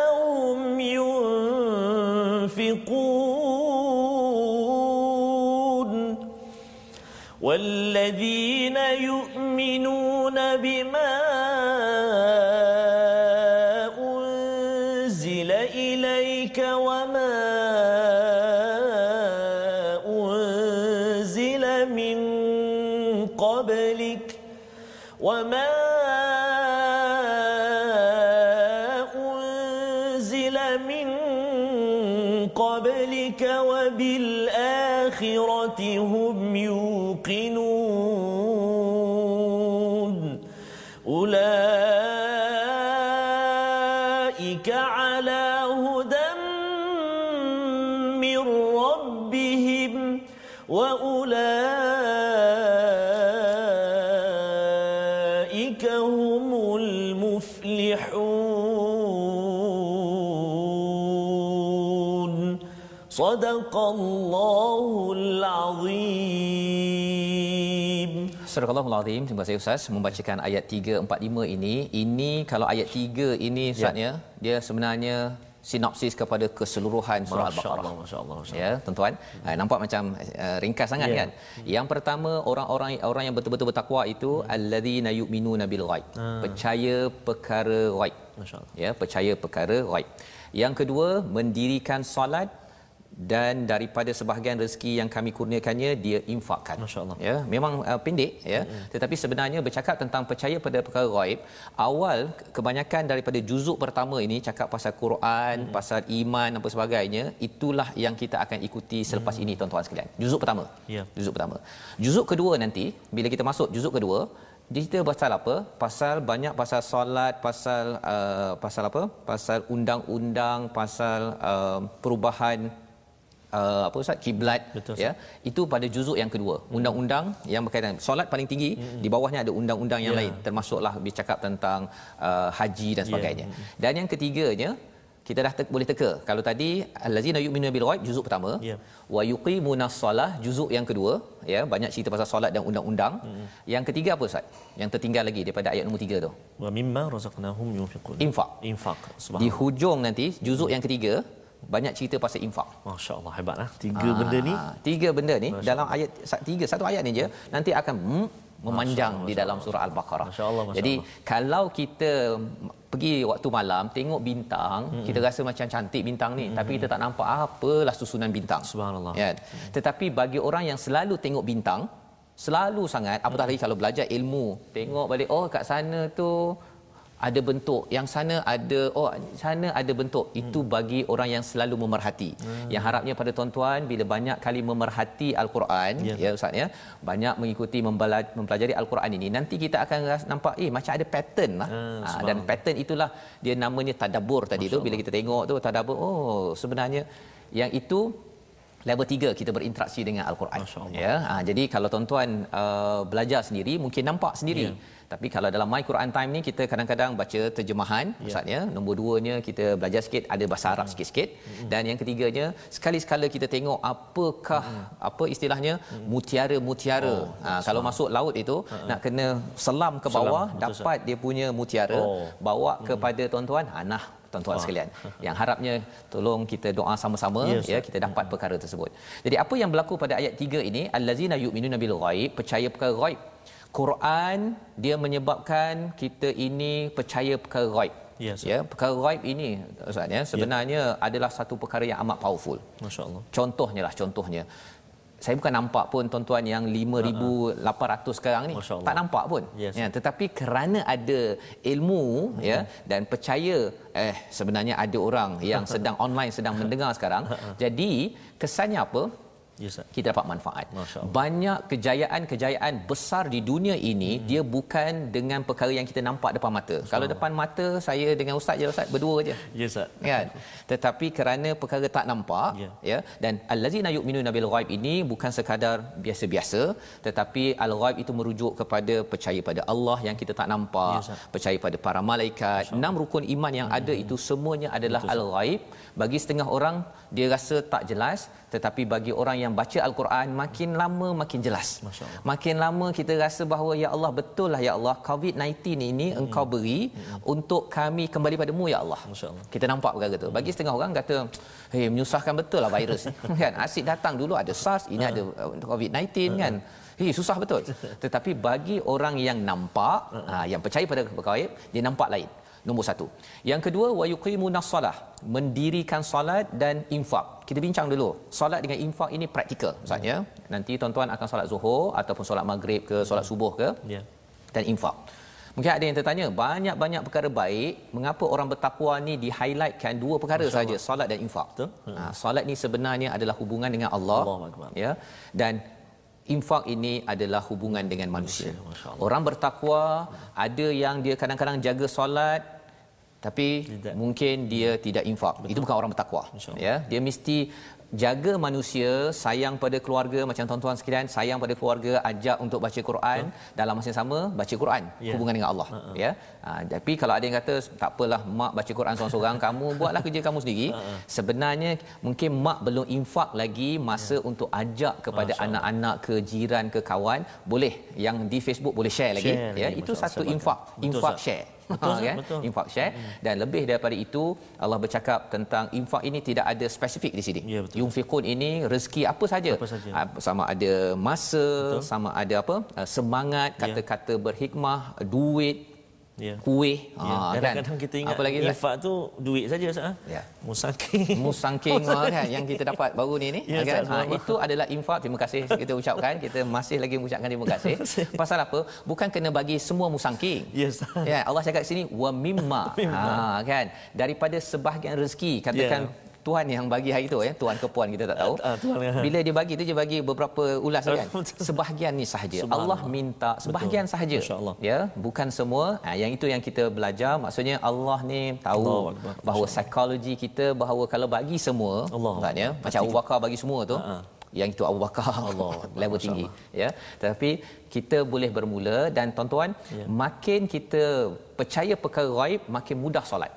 A: Surah al terima kasih Ustaz membacakan ayat 3 4 5 ini. Ini kalau ayat 3 ini ya. Ustaz ya. dia sebenarnya sinopsis kepada keseluruhan surah al-Baqarah.
B: Masya Allah, Masya Allah.
A: Ya, tuan-tuan, hmm. Eh, nampak macam uh, ringkas sangat
B: yeah.
A: kan. Hmm. Yang pertama orang-orang orang yang betul-betul bertakwa itu hmm. alladzina yu'minuna bil ghaib. Hmm. Percaya perkara ghaib.
B: Masya Allah.
A: Ya, percaya perkara ghaib. Yang kedua mendirikan solat dan daripada sebahagian rezeki yang kami kurniakannya dia infakkan.
B: Masya Allah.
A: ya memang uh, pendek ya. Tetapi sebenarnya bercakap tentang percaya pada perkara ghaib awal kebanyakan daripada juzuk pertama ini cakap pasal Quran pasal iman apa sebagainya itulah yang kita akan ikuti selepas ini tuan-tuan sekalian. Juzuk pertama.
B: Ya.
A: juzuk pertama. Juzuk kedua nanti bila kita masuk juzuk kedua kita pasal apa? Pasal banyak pasal solat pasal uh, pasal apa? Pasal undang-undang pasal uh, perubahan uh, apa ustaz? Kiblat
B: Betul,
A: ya. Itu pada juzuk yang kedua. Undang-undang yang berkaitan. Solat paling tinggi di bawahnya ada undang-undang yang
B: Ya.
A: lain. Termasuklah bercakap tentang uh, haji dan sebagainya. Dan yang ketiganya kita dah te- boleh teka. Kalau tadi allazina yu'minuna bil ghaib juzuk pertama.
B: Ya.
A: wa yuqimunas solah juzuk yang kedua ya. Banyak cerita pasal solat dan undang-undang. Yang ketiga apa ustaz? Yang tertinggal lagi daripada ayat nombor tiga tu?
B: Wa mimma razaqnahum yunfiqun.
A: infak.
B: Infak.
A: di hujung nanti juzuk yang ketiga banyak cerita pasal infak
B: Masya Allah hebat lah. Tiga benda ni
A: Ah, tiga benda ni dalam ayat tiga satu ayat ni je nanti akan hmm, memanjang
B: Masya
A: di dalam surah al-baqarah.
B: Allah, Masya
A: Jadi
B: Allah.
A: kalau kita pergi waktu malam tengok bintang, hmm. kita rasa macam cantik bintang ni, hmm. tapi kita tak nampak apalah susunan bintang.
B: Subhanallah.
A: Ya. Tetapi bagi orang yang selalu tengok bintang, selalu sangat apatah lagi kalau belajar ilmu, tengok balik oh kat sana tu ada bentuk yang sana ada oh sana ada bentuk. Itu bagi orang yang selalu memerhati. Yang harapnya pada tuan-tuan bila banyak kali memerhati al-Quran
B: Ya.
A: ya ustaz ya banyak mengikuti mempelajari al-Quran ini nanti kita akan nampak eh macam ada pattern lah.
B: Ah,
A: ha, dan pattern itulah. Dia namanya tadabbur tadi tu bila kita tengok tu tadabbur oh sebenarnya yang itu level 3 kita berinteraksi dengan al-Quran. Ya ha, jadi kalau tuan-tuan uh, belajar sendiri mungkin nampak sendiri.
B: Ya.
A: tapi kalau dalam my Quran time ni kita kadang-kadang baca terjemahan
B: Ya.
A: maksudnya nombor duanya kita belajar sikit ada bahasa Arab
B: Hmm.
A: sikit-sikit. Dan yang ketiganya sekali-sekala kita tengok apakah apa istilahnya mutiara-mutiara.
B: Hmm. Oh,
A: ha, kalau masuk laut itu nak kena selam ke
B: Selam,
A: bawah
B: betul,
A: dapat dia punya mutiara.
B: Oh.
A: bawa kepada tuan-tuan ha nah tuan-tuan
B: Wah.
A: sekalian yang harapnya tolong kita doa sama-sama
B: Ya,
A: ya kita dapat perkara tersebut. Jadi apa yang berlaku pada ayat 3 ini allazina yu'minuna bil ghaib percaya perkara ghaib. Quran dia menyebabkan kita ini percaya perkara ghaib.
B: Ya, Ustaz.
A: ya, perkara ghaib ini Ustaz ya sebenarnya adalah satu perkara yang amat powerful.
B: Masya Allah.
A: Contohnya lah contohnya saya bukan nampak pun tuan-tuan yang 5800 sekarang ni
B: Masya Allah.
A: tak nampak pun.
B: Yes.
A: ya tetapi kerana ada ilmu ya dan percaya eh sebenarnya ada orang yang sedang online sedang mendengar sekarang. Jadi kesannya apa
B: Ustaz.
A: kita dapat manfaat. Banyak kejayaan-kejayaan besar di dunia ini hmm. dia bukan dengan perkara yang kita nampak depan mata. Kalau depan mata saya dengan ustaz je ustaz berdua je.
B: Ya Ustaz.
A: Kan? Tetapi kerana perkara tak nampak
B: Ya.
A: ya dan allazina yu'minuna bil ghaib ini bukan sekadar biasa-biasa tetapi al ghaib itu merujuk kepada percaya pada Allah yang kita tak nampak,
B: Ustaz.
A: percaya pada para malaikat. Enam rukun iman yang ada itu semuanya adalah al ghaib. Bagi setengah orang dia rasa tak jelas tetapi bagi orang yang baca al-Quran makin lama makin jelas. Makin lama kita rasa bahawa ya Allah betul lah ya Allah COVID-19 ini
B: Hmm.
A: engkau beri untuk kami kembali padamu ya Allah. Kita nampak perkara tu. Bagi setengah orang kata, "Hei, menyusahkan betul lah virus ni." kan? Asyik datang dulu ada SARS, ini ada uh, COVID-19 kan. Hei, susah betul. Tetapi bagi orang yang nampak, ha, yang percaya pada perkara dia nampak lain. Nombor satu. Yang kedua, wa yuqimuna salah. Mendirikan solat dan infak. Kita bincang dulu. Solat dengan infak ini praktikal. Maksudnya, nanti tuan-tuan akan solat zuhur ataupun solat maghrib ke, solat subuh ke
B: Ya.
A: dan infak. Mungkin ada yang tertanya, banyak-banyak perkara baik, mengapa orang bertakwa ni di-highlightkan dua perkara saja, solat dan infak.
B: Betul.
A: Ha, solat ni sebenarnya adalah hubungan dengan Allah.
B: Akbar.
A: Ya. Dan infak ini adalah hubungan dengan manusia. Orang bertakwa, ada yang dia kadang-kadang jaga solat tapi
B: Tidak.
A: mungkin dia tidak infak. Itu bukan orang bertakwa. Ya, dia mesti jaga manusia, sayang pada keluarga macam tuan-tuan sekalian, sayang pada keluarga, ajak untuk baca Quran, dalam masa yang sama baca Quran,
B: Ya.
A: hubungan dengan Allah,
B: Ha-ha.
A: ya. Ha, tapi kalau ada yang kata tak apalah mak baca Quran seorang-seorang, kamu buatlah kerja kamu sendiri.
B: Ha,
A: Sebenarnya mungkin mak belum infak lagi masa untuk ajak kepada
B: Ya. Masya
A: anak-anak ke jiran ke kawan, boleh yang di Facebook boleh share lagi,
B: Share
A: ya.
B: lagi,
A: Itu
B: Masya Allah.
A: satu infak,
B: Betul,
A: infak share.
B: Betul,
A: Ha, kan?
B: Betul.
A: infak share dan lebih daripada itu Allah bercakap tentang infak ini tidak ada spesifik di sini.
B: Ya, betul.
A: Yunfiqun ini rezeki apa saja.
B: Apa saja.
A: Ah, Sama ada masa,
B: Betul.
A: sama ada apa? ah, semangat,
B: Ya.
A: kata-kata berhikmah, duit,
B: Ya.
A: kuih.
B: Ya.
A: Ah, kan?
B: Kadang-kadang kita ingat
A: apa lagi
B: infak tu duit saja Ustaz. ah.
A: Ya.
B: Musangking.
A: Musangking ah, kan yang kita dapat baru ni ni
B: Ya,
A: kan ha, itu adalah infak terima kasih kita ucapkan kita masih lagi mengucapkan terima kasih pasal apa bukan kena bagi semua musangking
B: Ya, Ustaz.
A: ya Allah cakap sini wa mimma
B: Mimma.
A: ha kan daripada sebahagian rezeki katakan
B: Ya.
A: Tuhan yang bagi hari tu ya tuan ke puan kita tak tahu
B: Ah, ya.
A: bila dia bagi tu dia bagi beberapa ulas kan sebahagian ni sahaja. Allah minta sebahagian
B: Betul.
A: sahaja ya bukan semua ha, yang itu yang kita belajar maksudnya Allah ni tahu bahawa psikologi kita bahawa kalau bagi semua
B: Allah.
A: Maksudnya macam Abu Bakar bagi semua tu.
B: Ha-ha.
A: Yang itu Abu Bakar
B: Allah.
A: level
B: Masya
A: tinggi ya. Tetapi kita boleh bermula dan tuan-tuan
B: Ya.
A: makin kita percaya perkara gaib makin mudah solat.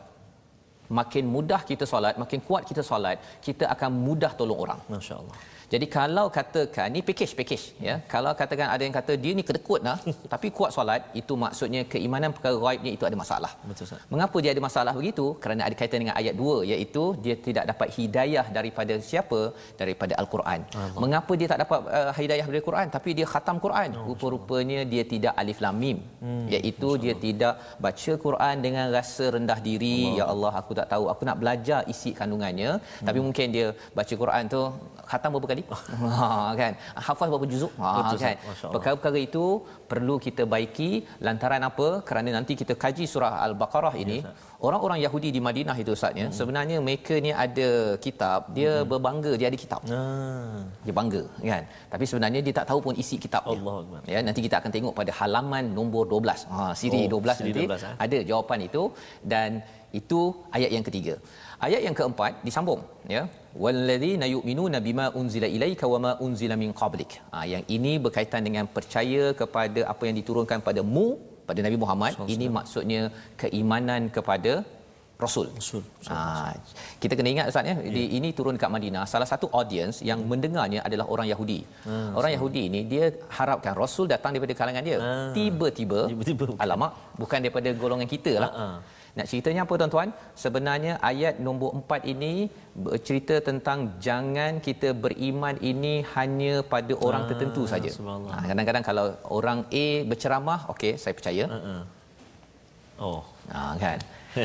A: Makin mudah kita solat, makin kuat kita solat, kita akan mudah tolong orang.
B: Masya Allah.
A: Jadi kalau katakan ni package package ya. Kalau katakan ada yang kata dia ni kedekut lah tapi kuat solat itu maksudnya keimanan perkara gaib ni itu ada masalah.
B: Betul Ustaz.
A: Mengapa dia ada masalah begitu? Kerana ada kaitan dengan ayat 2 iaitu dia tidak dapat hidayah daripada siapa? Daripada al-Quran.
B: Allah.
A: Mengapa dia tak dapat uh, hidayah daripada Quran tapi dia khatam Quran? Rupa-rupanya dia tidak alif lam mim.
B: Hmm,
A: iaitu dia tidak baca Quran dengan rasa rendah diri, ya Allah aku tak tahu, aku nak belajar isi kandungannya, tapi
B: Hmm.
A: mungkin dia baca Quran tu khatam berapa kali? Ha kan. Hafaz berapa juzuk? Ha
B: Betul,
A: kan.
B: Ustaz. Allah.
A: Perkara-perkara itu perlu kita baiki lantaran apa? Kerana nanti kita kaji surah Al-Baqarah ini,
B: Ya,
A: orang-orang Yahudi di Madinah itu Ustaznya,
B: Hmm.
A: sebenarnya mereka ni ada kitab, dia berbangga dia ada kitab.
B: Nah.
A: Dia bangga kan. Tapi sebenarnya dia tak tahu pun isi kitabnya.
B: Allahu Akbar.
A: Ya, nanti kita akan tengok pada halaman nombor 12. Ha, siri
B: Oh,
A: 12
B: siri
A: nanti
B: 12, eh?
A: ada jawapan itu dan itu ayat yang ketiga. Ayat yang keempat disambung ya. Walladzina yu'minuna bima unzila ilaika wama unzila min qablik. Ha, yang ini berkaitan dengan percaya kepada apa yang diturunkan padamu pada Nabi Muhammad. Ini maksudnya keimanan kepada Rasul.
B: Rasul.
A: Ha, kita kena ingat Ustaz ya, di, ini turun dekat Madinah. Salah satu audience yang mendengarnya adalah orang Yahudi. orang Yahudi ini dia harapkan Rasul datang daripada kalangan dia.
B: Ah.
A: Tiba-tiba,
B: Tiba-tiba.
A: alamak, bukan daripada golongan kita lah.
B: Ha.
A: Nak ceritanya apa tuan-tuan? Sebenarnya ayat nombor 4 ini bercerita tentang jangan kita beriman ini hanya pada orang
B: Ah,
A: tertentu saja. Ha, kadang-kadang kalau orang A berceramah, okey, saya percaya.
B: Uh-uh. Oh.
A: Ha, kan.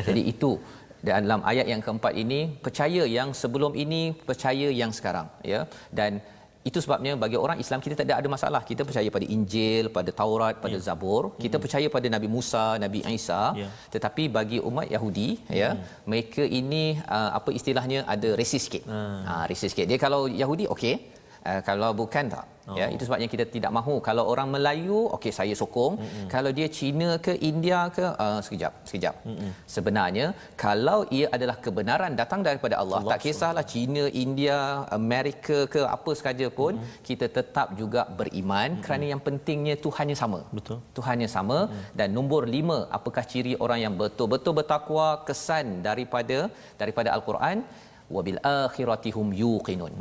A: Jadi itu dalam ayat yang keempat ini percaya yang sebelum ini percaya yang sekarang ya dan itu sebabnya bagi orang Islam kita tidak ada masalah kita percaya pada Injil pada Taurat pada ya. Zabur kita hmm. percaya pada Nabi Musa Nabi Isa ya. tetapi bagi umat Yahudi hmm. ya mereka ini uh, apa istilahnya ada resis sikit hmm. ha resis sikit dia kalau Yahudi okey uh, kalau bukan tak oh. ya itu sebabnya kita tidak mahu kalau orang Melayu okey saya sokong mm-hmm. kalau dia Cina ke India ke uh, sekejap sekejap mm-hmm. sebenarnya kalau ia adalah kebenaran datang daripada Allah, Allah tak kisahlah Cina India Amerika ke apa sahaja pun mm-hmm. kita tetap juga beriman mm-hmm. kerana yang pentingnya Tuhannya sama
B: betul
A: Tuhannya sama mm-hmm. dan nombor lima apakah ciri orang yang betul-betul bertakwa kesan daripada daripada al-Quran wabil akhiratihum yuqinun.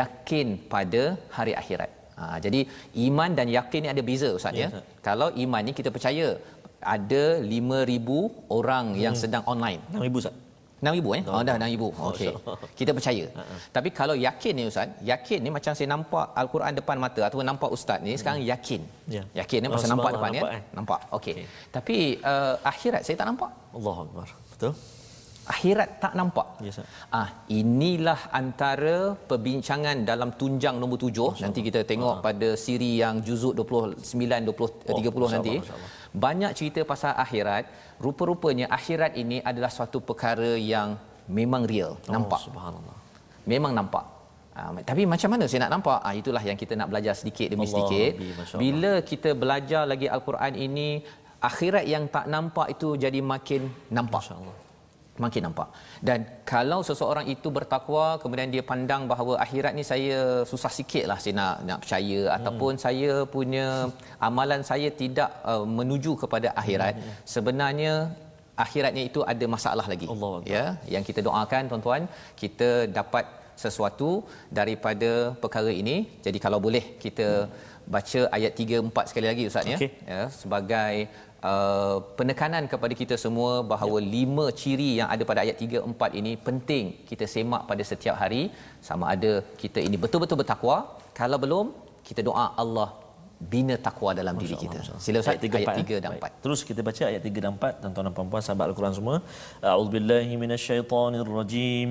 A: Yakin pada hari akhirat. Ha, jadi iman dan yakin ni ada beza ustaz ya, ya kalau iman ni kita percaya ada 5000 orang hmm. yang sedang online.
B: 6000 ustaz.
A: 6000 eh? Oh dah 6000 okey. Kita percaya. Uh-huh. tapi kalau yakin ni ustaz yakin ni macam saya nampak al-Quran depan mata ataupun nampak ustaz ni sekarang hmm. yakin. Yeah. yakin ni masa oh, nampak depan nampak, ya eh? nampak. Okey. Okay. tapi uh, akhirat saya tak nampak.
B: Allahuakbar betul
A: akhirat tak nampak. Yes, ah inilah antara perbincangan dalam tunjang nombor tujuh. nanti kita tengok uh pada siri yang juzuk 29 20 oh, 30 nanti. Banyak cerita pasal akhirat. Rupa-rupanya akhirat ini adalah suatu perkara yang memang real, oh, nampak. Subhanallah. Memang nampak. Uh, tapi macam mana saya nak nampak? Ah itulah yang kita nak belajar sedikit demi Allah sedikit. Rabbi, Bila kita belajar lagi al-Quran ini, akhirat yang tak nampak itu jadi makin nampak. Masya-Allah makin nampak. Dan kalau seseorang itu bertakwa kemudian dia pandang bahawa akhirat ni saya susah sikitlah saya nak nak percaya hmm. ataupun saya punya amalan saya tidak uh, menuju kepada akhirat hmm. sebenarnya akhiratnya itu ada masalah lagi. Allah ya, yang kita doakan tuan-tuan kita dapat sesuatu daripada perkara ini. Jadi kalau boleh kita baca ayat 3 4 sekali lagi ustaz ya. okay. ya sebagai uh, penekanan kepada kita semua bahawa ya. lima ciri yang ada pada ayat 3 4 ini penting kita semak pada setiap hari sama ada kita ini betul-betul bertakwa kalau belum kita doa Allah bina takwa dalam Masya diri Allah, kita. Sila Ustaz ayat 3, ayat 3 dan 4. Baik.
B: Terus kita baca ayat 3 dan 4 tuan-tuan dan puan-puan sahabat Al-Quran semua. A'udzubillahi minasyaitonirrajim. rajim.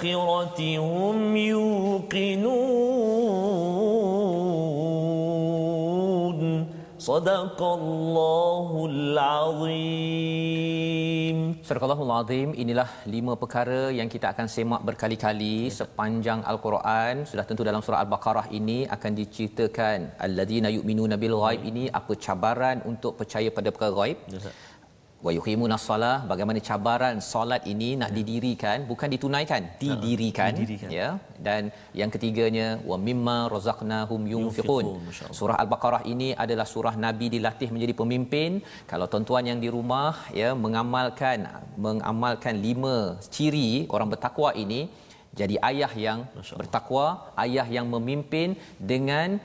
B: وبالآخرة هم يوقنون صدق الله العظيم
A: Surah Allahul Azim inilah lima perkara yang kita akan semak berkali-kali sepanjang Al-Quran sudah tentu dalam surah Al-Baqarah ini akan diceritakan alladzina yu'minuna bil ghaib ini apa cabaran untuk percaya pada perkara ghaib yes, wa yuqimuna solah bagaimana cabaran solat ini nak ya. didirikan bukan ditunaikan didirikan, didirikan. ya. Dan yang ketiganya wa mimma razaqnahum yunfiqun. Surah al-baqarah ini adalah surah nabi dilatih menjadi pemimpin. Kalau tuan-tuan yang di rumah ya mengamalkan mengamalkan lima ciri orang bertakwa ini jadi ayah yang bertakwa ayah yang memimpin dengan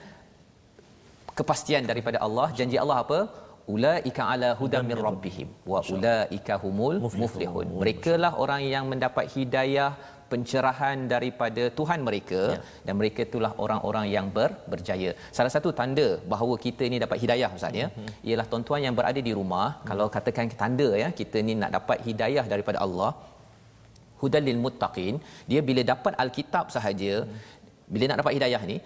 A: kepastian daripada Allah. Janji Allah apa ulaika ala hudam min rabbihim wa ulaika humul muflihun mereka lah orang yang mendapat hidayah pencerahan daripada Tuhan mereka ya. dan mereka itulah orang-orang yang ber, berjaya. Salah satu tanda bahawa kita ini dapat hidayah Ustaz ya, hmm. ialah tuan-tuan yang berada di rumah, hmm. kalau katakan tanda ya, kita ni nak dapat hidayah daripada Allah, hudalil muttaqin, dia bila dapat alkitab sahaja, hmm. bila nak dapat hidayah ni,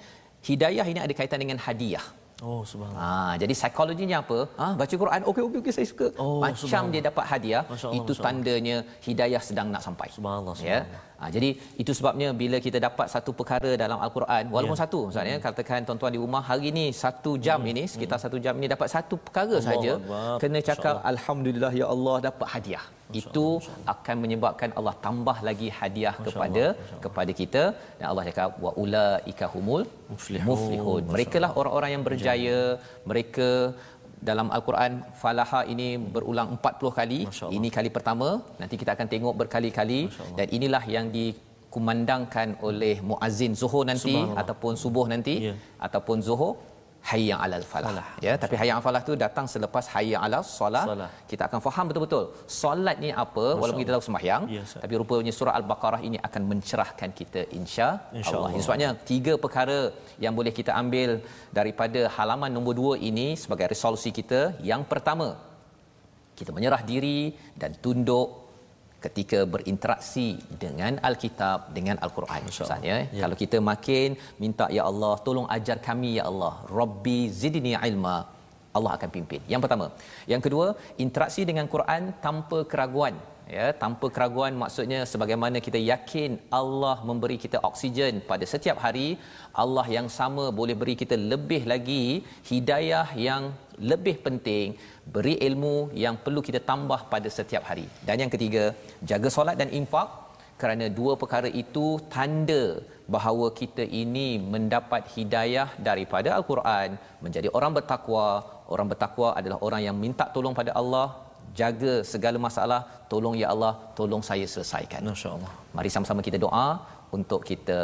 A: hidayah ini ada kaitan dengan hadiah.
B: Oh subhanallah.
A: Ha jadi psikologinya apa? Ha baca Quran okey okey okey saya suka. Oh, Macam dia dapat hadiah itu tandanya hidayah sedang nak sampai.
B: Subhanallah. Ya. subhanallah.
A: Ya. Ha, jadi itu sebabnya bila kita dapat satu perkara dalam al-Quran walaupun yeah. satu maksudnya hmm. katakan tuan-tuan di rumah hari ini satu jam hmm. ini sekitar hmm. satu jam ini dapat satu perkara saja kena cakap alhamdulillah ya Allah dapat hadiah. Itu akan menyebabkan Allah tambah lagi hadiah kepada kepada kita. Dan Allah cakap wa ulaika humul muflihun. Mereka lah orang-orang yang berjaya. Mereka dalam al-Quran falaha ini berulang 40 kali. Ini kali pertama. Nanti kita akan tengok berkali-kali. Dan inilah yang di dikumandangkan oleh muazzin zuhur nanti ataupun subuh nanti
B: Ya.
A: ataupun zuhur hayya 'alal falah.
B: Falah.
A: Ya, tapi hayya 'alal falah tu datang selepas hayya 'alal solah.
B: Solah.
A: Kita akan faham betul-betul solat ni apa walaupun kita tahu sembahyang
B: Ya,
A: tapi rupanya surah al-baqarah ini akan mencerahkan kita insya,
B: Insya
A: Allah.
B: Allah.
A: Sebabnya tiga perkara yang boleh kita ambil daripada halaman nombor dua ini sebagai resolusi kita. Yang pertama, kita menyerah diri dan tunduk ketika berinteraksi dengan Alkitab dengan Al-Quran Ustaz ya. ya. Kalau kita makin minta ya Allah tolong ajar kami ya Allah Rabbi zidni ilma Allah akan pimpin. Yang pertama. Yang kedua, interaksi dengan Quran tanpa keraguan. Ya, tanpa keraguan maksudnya sebagaimana kita yakin Allah memberi kita oksigen pada setiap hari, Allah yang sama boleh beri kita lebih lagi hidayah yang lebih penting, beri ilmu yang perlu kita tambah pada setiap hari. Dan yang ketiga, jaga solat dan infak. Kerana dua perkara itu tanda bahawa kita ini mendapat hidayah daripada Al-Quran. Menjadi orang bertakwa. Orang bertakwa adalah orang yang minta tolong pada Allah. Jaga segala masalah. Tolong ya Allah tolong saya selesaikan.
B: Masya-Allah.
A: mari sama-sama kita doa untuk kita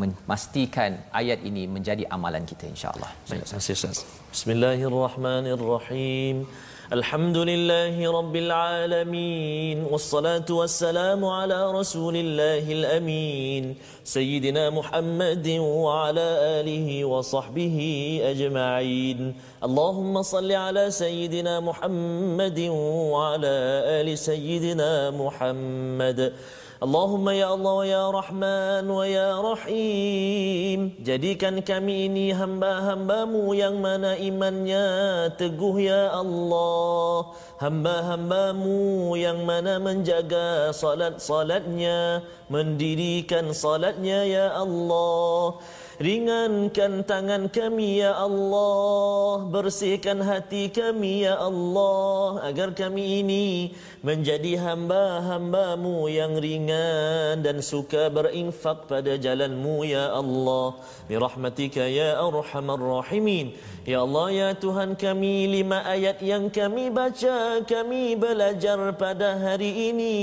A: memastikan ayat ini menjadi amalan kita insya-Allah
B: Baik, Ustaz. Bismillahirrahmanirrahim. Alhamdulillahi Rabbil Alamin. Wassalatu wassalamu ala Rasulillahil Amin. Sayyidina Muhammadin wa ala alihi wa sahbihi ajma'in. Allahumma salli ala Sayyidina Muhammadin wa ala ali Sayyidina Muhammad Allahumma ya Allah ya Rahman wa ya Rahim. Jadikan kami ini hamba-hambamu yang mana imannya teguh ya Allah. Hamba-hambamu yang mana menjaga salat-salatnya Mendirikan salatnya ya Allah Ringankan tangan kami ya Allah. Bersihkan hati kami ya Allah Agar kami ini menjadi hamba-hambamu yang ringan Dan suka berinfak pada jalanmu ya Allah. Birahmatika ya arhamar rahimin Ya Allah ya Tuhan kami lima ayat yang kami baca Kami belajar pada hari ini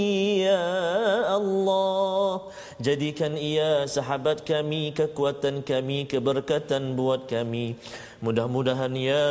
B: ya Allah. Jadikan ia sahabat kami Kekuatan kami Keberkatan buat kami. Mudah-mudahan ya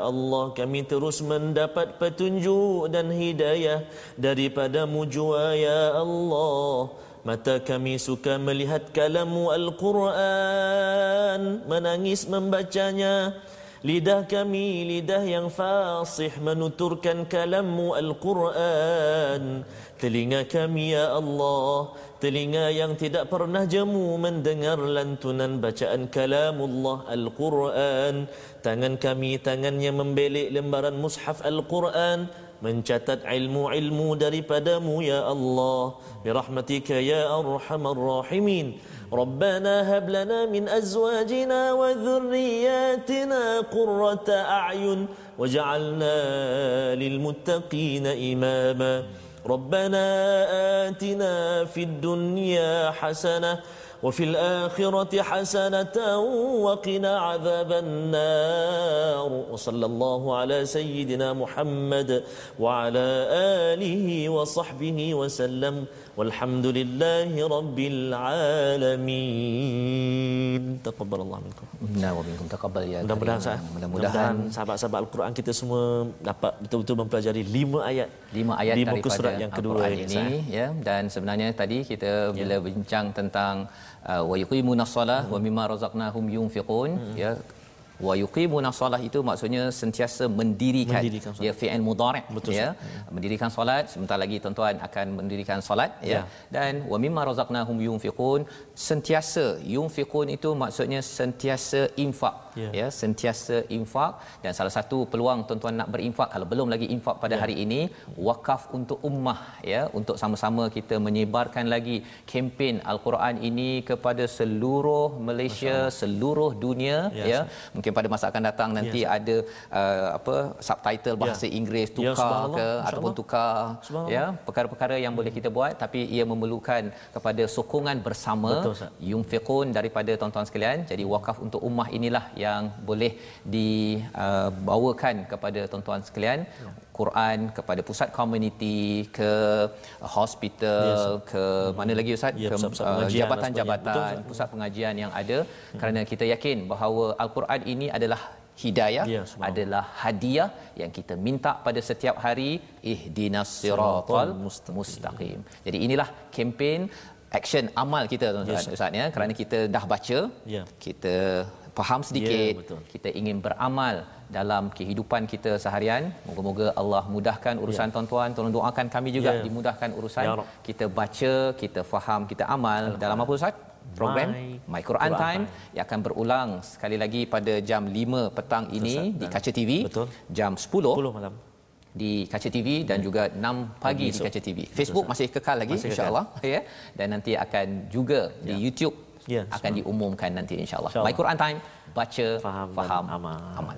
B: Allah kami terus mendapat petunjuk dan hidayah Daripadamu jua ya Allah. Mata kami suka melihat kalamu Al-Quran Menangis membacanya Lidah kami lidah yang fasih menuturkan kalammu Al-Quran. Telinga kami ya Allah Telinga yang tidak pernah jemu mendengar lantunan bacaan kalamullah Al-Quran. Tangan kami tangannya membelik lembaran mushaf Al-Quran. Mencatat ilmu-ilmu daripadamu ya Allah. Birahmatika ya arhamar rahimin ربنا هب لنا من أزواجنا وذرياتنا قرة أعين واجعلنا للمتقين إماما. ربنا آتنا في الدنيا حسنة وفي الآخرة حسنة وقنا عذاب النار. وصلى الله على سيدنا محمد وعلى آله وصحبه وسلم. والحمد لله رب العالمين تقبل الله منكم
A: نا ومنكم تقبل يا
B: mudah-mudahan
A: mudah-mudahan
B: sahabat-sahabat al-Quran kita semua dapat betul-betul mempelajari 5 ayat.
A: 5 ayat
B: lima
A: daripada
B: surat yang kedua
A: Al-Quran
B: ini sah.
A: ya. Dan sebenarnya tadi kita ya. bila ya. bincang tentang uh, wa yuqimunas salah wa mimma razaqnahum yunfiqun hmm. ya wa yuqimuna solah itu maksudnya sentiasa mendirikan,
B: Mendirikan solat.
A: ya fi'il mudhari'
B: Betul,
A: ya. mendirikan solat. Sebentar lagi tuan-tuan akan mendirikan solat ya.
B: Ya.
A: dan wa mimma razaqnahum yunfiqun sentiasa. Yunfiqun itu maksudnya sentiasa infak
B: Ya.
A: ya sentiasa infak. Dan salah satu peluang tuan-tuan nak berinfak kalau belum lagi infak pada
B: Ya.
A: hari ini wakaf untuk ummah ya. Untuk sama-sama kita menyebarkan lagi kempen al-Quran ini kepada seluruh Malaysia seluruh dunia
B: Ya,
A: ya. Mungkin pada masa akan datang nanti
B: Ya,
A: ada uh, apa subtitle bahasa Inggeris
B: Ya,
A: tukar
B: subhanallah,
A: ke ataupun tukar ya. Perkara-perkara yang boleh kita buat tapi ia memerlukan kepada sokongan bersama.
B: Betul, Ustaz.
A: yunfiqun daripada tuan-tuan sekalian. Jadi wakaf untuk ummah inilah yang boleh dibawakan uh, kepada tuan-tuan sekalian ya. Quran kepada pusat komuniti ke hospital yes. ke mana lagi ustaz
B: ya,
A: ke
B: uh,
A: jabatan-jabatan pusat pengajian yang ada hmm. kerana kita yakin bahawa al-Quran ini adalah hidayah ya, adalah hadiah yang kita minta pada setiap hari ihdinas siratal mustaqim. Jadi inilah kempen action amal kita tuan-tuan yes, ustaz ya kerana kita dah baca ya. kita faham sedikit. ya, kita ingin beramal dalam kehidupan kita seharian. Moga-moga Allah mudahkan urusan ya. tuan-tuan. Tolong doakan kami juga ya. dimudahkan urusan. Ya, kita baca kita faham kita amal ya. dalam apa ustaz? Program? My, My Quran, Quran Time yang akan berulang sekali lagi pada jam 5 petang ini Betul, di Kaca TV Betul. jam 10 10 malam. di Kaca TV dan juga 6 pagi, pagi di Kaca TV. Facebook masih kekal lagi insya-Allah ya. Dan nanti akan juga ya. di YouTube ya, akan diumumkan nanti insyaallah. insyaAllah. My Quran Time baca faham, faham amal. amal.